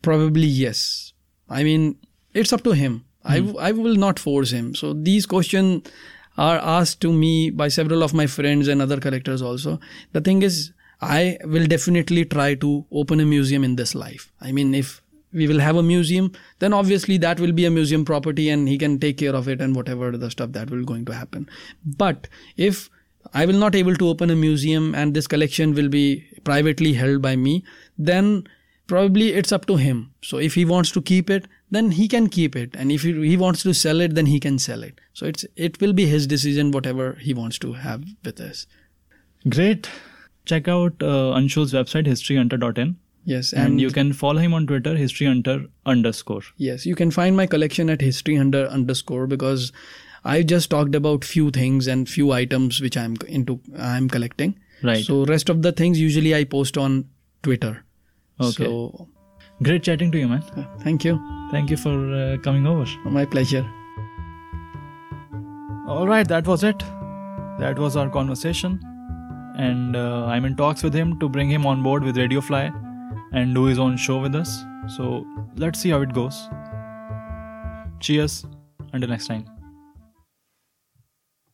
probably yes. I mean, it's up to him. I, w- I will not force him. So these questions are asked to me by several of my friends and other collectors also. The thing is, I will definitely try to open a museum in this life. I mean, if we will have a museum, then obviously that will be a museum property and he can take care of it and whatever the stuff that will going to happen. But if I will not able to open a museum and this collection will be privately held by me, then probably it's up to him. So if he wants to keep it, then he can keep it, and if he, wants to sell it, then he can sell it. So it's it will be his decision, whatever he wants to have with us. Great. Check out uh, Anshul's website, historyhunter.in. Yes, And, you can follow him on Twitter, historyhunter underscore. Yes, you can find my collection at historyhunter underscore because I just talked about few things and few items which I'm into I'm collecting. Right. So rest of the things usually I post on Twitter. Okay. So Great chatting to you, man. thank you. Thank you for uh, coming over. My pleasure. All right, that was it. That was our conversation. And uh, I'm in talks with him to bring him on board with Radio Fly and do his own show with us. So let's see how it goes. Cheers. Until next time.